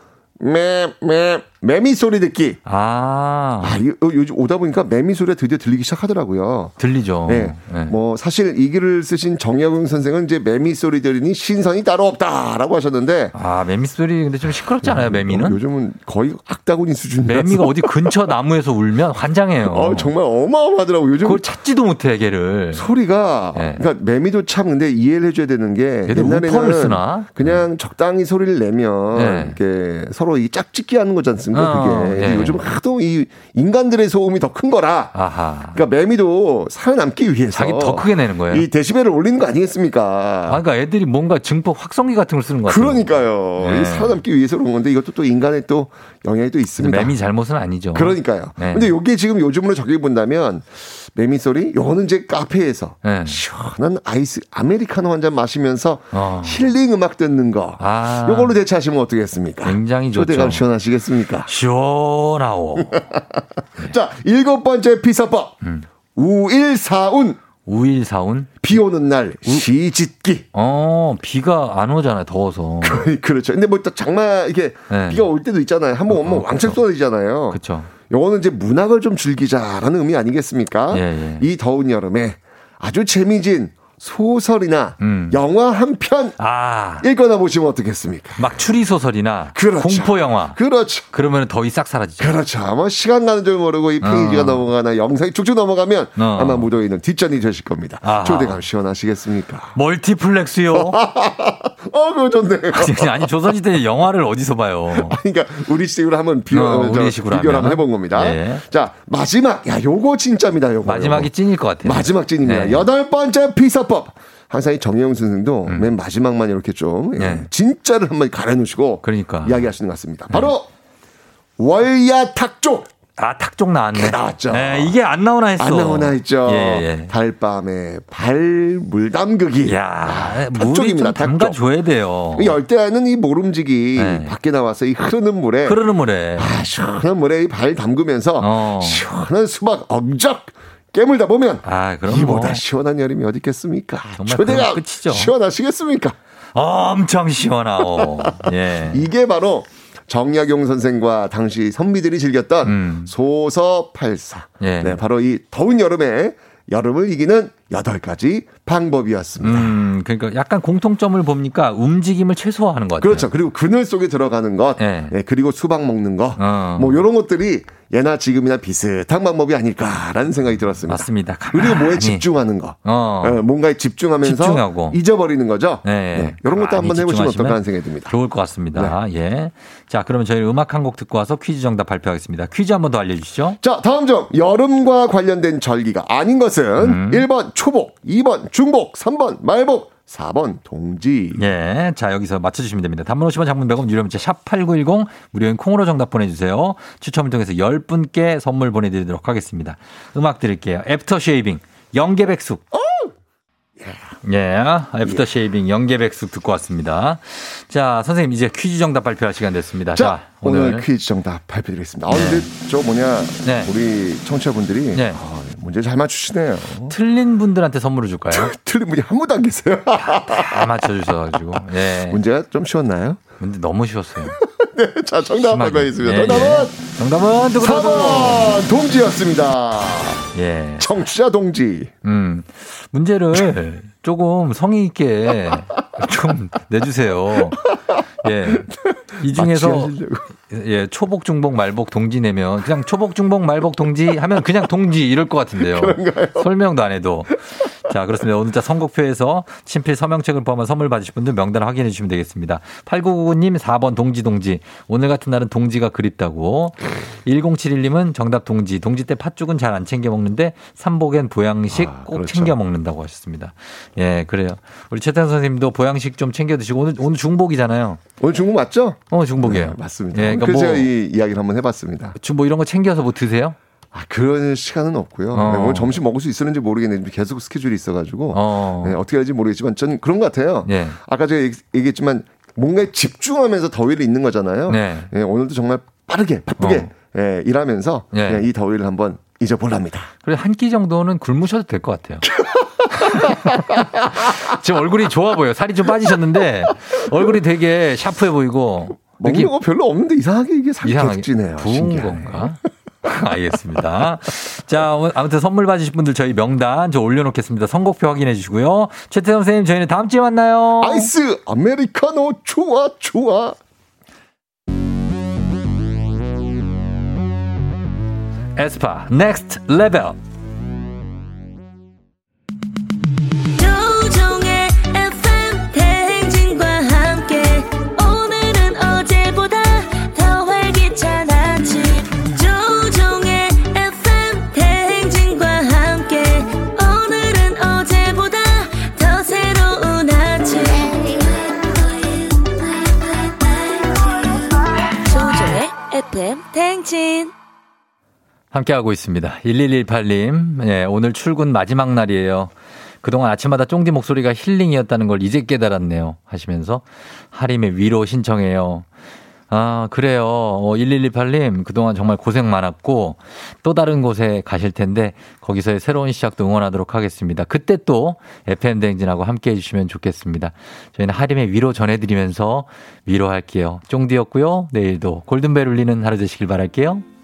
[SPEAKER 17] 매, 매, 매미 소리 듣기.
[SPEAKER 1] 아.
[SPEAKER 17] 아, 이- 어, 요즘 오다 보니까 매미 소리가 드디어 들리기 시작하더라고요.
[SPEAKER 1] 들리죠.
[SPEAKER 17] 네.
[SPEAKER 1] 네.
[SPEAKER 17] 뭐, 사실 이 글을 쓰신 정약용 선생은 이제 매미 소리 들으니 신선이 따로 없다라고 하셨는데.
[SPEAKER 1] 아, 매미 소리 근데 좀 시끄럽지 않아요, 매미는?
[SPEAKER 17] 요즘은 거의 악다구니 수준이라서.
[SPEAKER 1] 매미가 어디 근처 나무에서 울면 환장해요.
[SPEAKER 17] 어, 정말 어마어마하더라고요. 요즘
[SPEAKER 1] 그걸 찾지도 못해, 걔를.
[SPEAKER 17] 소리가 그러니까 매미도 참 근데 이해를 해줘야 되는 게 옛날에는
[SPEAKER 1] 쓰나?
[SPEAKER 17] 그냥 적당히 소리를 내면
[SPEAKER 1] 네.
[SPEAKER 17] 이렇게 서로 이 짝짓기 하는 거지 않습니까?
[SPEAKER 1] 어,
[SPEAKER 17] 그게
[SPEAKER 1] 예.
[SPEAKER 17] 근데 요즘 하도 이 인간들의 소음이 더 큰 거라.
[SPEAKER 1] 아하.
[SPEAKER 17] 그러니까 매미도 살아남기 위해서
[SPEAKER 1] 자기 더 크게 내는 거예요.
[SPEAKER 17] 이 데시벨을 올리는 거 아니겠습니까?
[SPEAKER 1] 아, 그러니까 애들이 뭔가 증폭 확성기 같은 걸 쓰는 것 같아요.
[SPEAKER 17] 그러니까요.
[SPEAKER 1] 네.
[SPEAKER 17] 이 살아남기 위해서 그런 건데 이것도 또 인간의 또 영향이 또 있습니다.
[SPEAKER 1] 매미 잘못은 아니죠.
[SPEAKER 17] 그러니까요.
[SPEAKER 1] 네.
[SPEAKER 17] 근데 요게 지금 요즘으로 적용해 본다면 매미 소리 요거는 이제 카페에서
[SPEAKER 1] 네.
[SPEAKER 17] 시원한 아이스 아메리카노 한 잔 마시면서
[SPEAKER 1] 어.
[SPEAKER 17] 힐링 음악 듣는 거.
[SPEAKER 1] 아.
[SPEAKER 17] 요걸로 대체하시면 어떻겠습니까?
[SPEAKER 1] 굉장히 좋죠.
[SPEAKER 17] 초대감 시원하시겠습니까?
[SPEAKER 1] 시원하오.
[SPEAKER 17] 자, 일곱 번째 피서법.
[SPEAKER 1] 음.
[SPEAKER 17] 우일사운.
[SPEAKER 1] 우일사운?
[SPEAKER 17] 비 오는 날 시짓기.
[SPEAKER 1] 어, 비가 안 오잖아요, 더워서.
[SPEAKER 17] 그렇죠. 근데 뭐 또 장마 이렇게
[SPEAKER 1] 네.
[SPEAKER 17] 비가 올 때도 있잖아요. 한번 오면 왕창 쏟아지잖아요.
[SPEAKER 1] 그렇죠.
[SPEAKER 17] 요거는 이제 문학을 좀 즐기자라는 의미 아니겠습니까?
[SPEAKER 1] 예, 예.
[SPEAKER 17] 이 더운 여름에 아주 재미진 소설이나 영화 한편
[SPEAKER 1] 음. 아.
[SPEAKER 17] 읽거나 보시면 어떻겠습니까?
[SPEAKER 1] 막 추리 소설이나
[SPEAKER 17] 그렇죠.
[SPEAKER 1] 공포 영화.
[SPEAKER 17] 그렇죠.
[SPEAKER 1] 그러면 더위 싹 사라지죠.
[SPEAKER 17] 그렇죠. 아마 시간 가는 줄 모르고 이 페이지가
[SPEAKER 1] 어.
[SPEAKER 17] 넘어가나 영상이 쭉쭉 넘어가면
[SPEAKER 1] 어.
[SPEAKER 17] 아마 무더위는 뒷전이 되실 겁니다.
[SPEAKER 1] 아하.
[SPEAKER 17] 초대감 시원하시겠습니까?
[SPEAKER 1] 멀티플렉스요.
[SPEAKER 17] 어, 그거 좋네.
[SPEAKER 1] 아니, 아니, 조선시대 영화를 어디서 봐요?
[SPEAKER 17] 그러니까 우리 식으로 한번 비교,
[SPEAKER 1] 어,
[SPEAKER 17] 저,
[SPEAKER 1] 식으로
[SPEAKER 17] 비교를. 한번 해본 겁니다.
[SPEAKER 1] 예.
[SPEAKER 17] 자 마지막 야 요거 진짜입니다. 요거
[SPEAKER 1] 마지막이
[SPEAKER 17] 요거.
[SPEAKER 1] 찐일 것 같아요.
[SPEAKER 17] 마지막 찐입니다.
[SPEAKER 1] 네.
[SPEAKER 17] 여덟 번째 피서 법. 항상 이 정혜영 선생도 맨 마지막만 이렇게 좀 예,
[SPEAKER 1] 음. 네.
[SPEAKER 17] 진짜를 한번 가려놓으시고
[SPEAKER 1] 그러니까.
[SPEAKER 17] 이야기하시는 것 같습니다. 바로 월야 탁족
[SPEAKER 1] 아, 탁종 나왔네.
[SPEAKER 17] 나왔죠.
[SPEAKER 1] 네, 이게 안 나오나 했어.
[SPEAKER 17] 안 나오나 했죠.
[SPEAKER 1] 예, 예.
[SPEAKER 17] 달밤에 발물 담그기.
[SPEAKER 1] 야, 물이
[SPEAKER 17] 탁족입니다.
[SPEAKER 1] 좀 담가 줘야 돼요.
[SPEAKER 17] 이 열대야는 이 모름지기
[SPEAKER 1] 네.
[SPEAKER 17] 밖에 나와서 이 흐르는 물에
[SPEAKER 1] 흐르는 물에.
[SPEAKER 17] 아, 시원한 물에 이발 담그면서
[SPEAKER 1] 어.
[SPEAKER 17] 시원한 수박 억적 깨물다 보면
[SPEAKER 1] 아, 그럼
[SPEAKER 17] 이보다
[SPEAKER 1] 뭐.
[SPEAKER 17] 시원한 여름이 어디 있겠습니까?
[SPEAKER 1] 정말
[SPEAKER 17] 초대가
[SPEAKER 1] 끝이죠.
[SPEAKER 17] 시원하시겠습니까?
[SPEAKER 1] 엄청 시원하오. 예.
[SPEAKER 17] 이게 바로 정약용 선생과 당시 선비들이 즐겼던
[SPEAKER 1] 음.
[SPEAKER 17] 소서 팔사.
[SPEAKER 1] 예.
[SPEAKER 17] 네, 바로 이 더운 여름에 여름을 이기는 여덟 가지 방법이었습니다.
[SPEAKER 1] 음, 그러니까 약간 공통점을 봅니까? 움직임을 최소화하는 것 같아요.
[SPEAKER 17] 그렇죠. 그리고 그늘 속에 들어가는 것,
[SPEAKER 1] 예.
[SPEAKER 17] 네, 그리고 수박 먹는 것,
[SPEAKER 1] 어.
[SPEAKER 17] 뭐 이런 것들이 예나 지금이나 비슷한 방법이 아닐까라는 생각이 들었습니다.
[SPEAKER 1] 맞습니다.
[SPEAKER 17] 그리고 뭐에. 집중하는 거,
[SPEAKER 1] 어.
[SPEAKER 17] 예, 뭔가에 집중하면서
[SPEAKER 1] 집중하고.
[SPEAKER 17] 잊어버리는 거죠.
[SPEAKER 1] 네.
[SPEAKER 17] 이런 것도 한번 해보시면 어떨까 하는 생각이 듭니다.
[SPEAKER 1] 좋을 것 같습니다. 예. 자, 그러면 저희 음악 한 곡 듣고 와서 퀴즈 정답 발표하겠습니다. 퀴즈 한번 더 알려주시죠.
[SPEAKER 17] 자, 다음 점. 여름과 관련된 절기가 아닌 것은
[SPEAKER 1] 음.
[SPEAKER 17] 1번 초복, 2번 중복, 3번 말복, 4번 동지.
[SPEAKER 1] 예. 자, 여기서 맞춰주시면 됩니다. 단문 50원 장문 100원 유료 문자 샵8910 무료인 콩으로 정답 보내주세요. 추첨을 통해서 10분께 선물 보내드리도록 하겠습니다. 음악 드릴게요. 애프터 쉐이빙 영계백숙. 예, 애프터 쉐이빙 영계백숙 듣고 왔습니다. 자, 선생님 이제 퀴즈 정답 발표할 시간 됐습니다. 자,
[SPEAKER 17] 자, 오늘, 퀴즈 정답 발표드리겠습니다. 아,
[SPEAKER 1] 네.
[SPEAKER 17] 근데 저 뭐냐,
[SPEAKER 1] 네.
[SPEAKER 17] 우리 청취자분들이
[SPEAKER 1] 네.
[SPEAKER 17] 아, 문제 잘 맞추시네요.
[SPEAKER 1] 틀린 분들한테 선물을 줄까요?
[SPEAKER 17] 틀린 분이 한 분도 안 계세요.
[SPEAKER 1] 다 맞춰주셔가지고. 예.
[SPEAKER 17] 문제가 좀 쉬웠나요?
[SPEAKER 1] 문제 너무 쉬웠어요.
[SPEAKER 17] 자, 정답
[SPEAKER 1] 심하게.
[SPEAKER 17] 발표하겠습니다.
[SPEAKER 1] 예,
[SPEAKER 17] 정답은
[SPEAKER 1] 예. 정답은 두구두구.
[SPEAKER 17] 4번 동지였습니다.
[SPEAKER 1] 예.
[SPEAKER 17] 청취자 동지.
[SPEAKER 1] 음. 문제를 조금 성의 있게 좀 내주세요. 예. 이 중에서
[SPEAKER 17] 마취하시려고.
[SPEAKER 1] 예, 초복, 중복, 말복, 동지 내면 그냥 초복, 중복, 말복, 동지 하면 그냥 동지 이럴 것 같은데요. 설명도 안 해도. 자, 그렇습니다. 오늘 자 선곡표에서 친필 서명책을 포함한 선물 받으실 분들 명단 확인해 주시면 되겠습니다. 8999님 4번 동지 동지. 오늘 같은 날은 동지가 그립다고. 1071님은 정답 동지. 동지 때 팥죽은 잘 안 챙겨 먹는데 삼복엔 보양식 꼭
[SPEAKER 17] 그렇죠.
[SPEAKER 1] 챙겨 먹는다고 하셨습니다. 예, 그래요. 우리 최태선 선생님도 보양식 좀 챙겨 드시고 오늘 오늘 중복이잖아요.
[SPEAKER 17] 오늘 중복 맞죠?
[SPEAKER 1] 어, 중복이에요.
[SPEAKER 17] 네, 맞습니다.
[SPEAKER 1] 예, 그러니까
[SPEAKER 17] 그래서
[SPEAKER 1] 뭐-
[SPEAKER 17] 제가 이 이야기를 한번 해봤습니다.
[SPEAKER 1] 주- 뭐 이런 거 챙겨서 뭐 드세요?
[SPEAKER 17] 아, 그런 시간은 없고요.
[SPEAKER 1] 어.
[SPEAKER 17] 네, 오늘 점심 먹을 수 있었는지 모르겠는데 계속 스케줄이 있어가지고
[SPEAKER 1] 어.
[SPEAKER 17] 네, 어떻게 할지 모르겠지만 전 그런 것 같아요.
[SPEAKER 1] 예.
[SPEAKER 17] 아까 제가 얘기- 얘기했지만 뭔가에 집중하면서 더위를 잊는 거잖아요.
[SPEAKER 1] 네.
[SPEAKER 17] 예, 오늘도 정말 빠르게 바쁘게 예, 일하면서
[SPEAKER 1] 예.
[SPEAKER 17] 그냥 이 더위를 한번 잊어볼랍니다.
[SPEAKER 1] 그래 한 끼 정도는 굶으셔도 될 것 같아요. 지금 얼굴이 좋아 보여요. 살이 좀 빠지셨는데 얼굴이 되게 샤프해 보이고
[SPEAKER 17] 먹는 거 별로 없는데 이상하게 이게 살이 찌네요.
[SPEAKER 1] 부은
[SPEAKER 17] 신기하네.
[SPEAKER 1] 건가? 알겠습니다. 자, 오늘 아무튼 선물 받으실 분들 저희 명단 저 올려놓겠습니다. 선곡표 확인해 주시고요. 최태성 선생님 저희는 다음 주에 만나요.
[SPEAKER 17] 아이스 아메리카노 좋아 좋아.
[SPEAKER 1] 에스파
[SPEAKER 13] Next Level. FM 대행진
[SPEAKER 1] 함께하고 있습니다. 1118님, 예, 오늘 출근 마지막 날이에요. 그동안 아침마다 쫑디 목소리가 힐링이었다는 걸 이제 깨달았네요. 하시면서 하림의 위로 신청해요. 아, 그래요. 어, 1118님, 그동안 정말 고생 많았고, 또 다른 곳에 가실 텐데, 거기서의 새로운 시작도 응원하도록 하겠습니다. 그때 또 FM대행진하고 함께 해주시면 좋겠습니다. 저희는 하림의 위로 전해드리면서 위로할게요. 쫑디였고요. 내일도 골든벨 울리는 하루 되시길 바랄게요.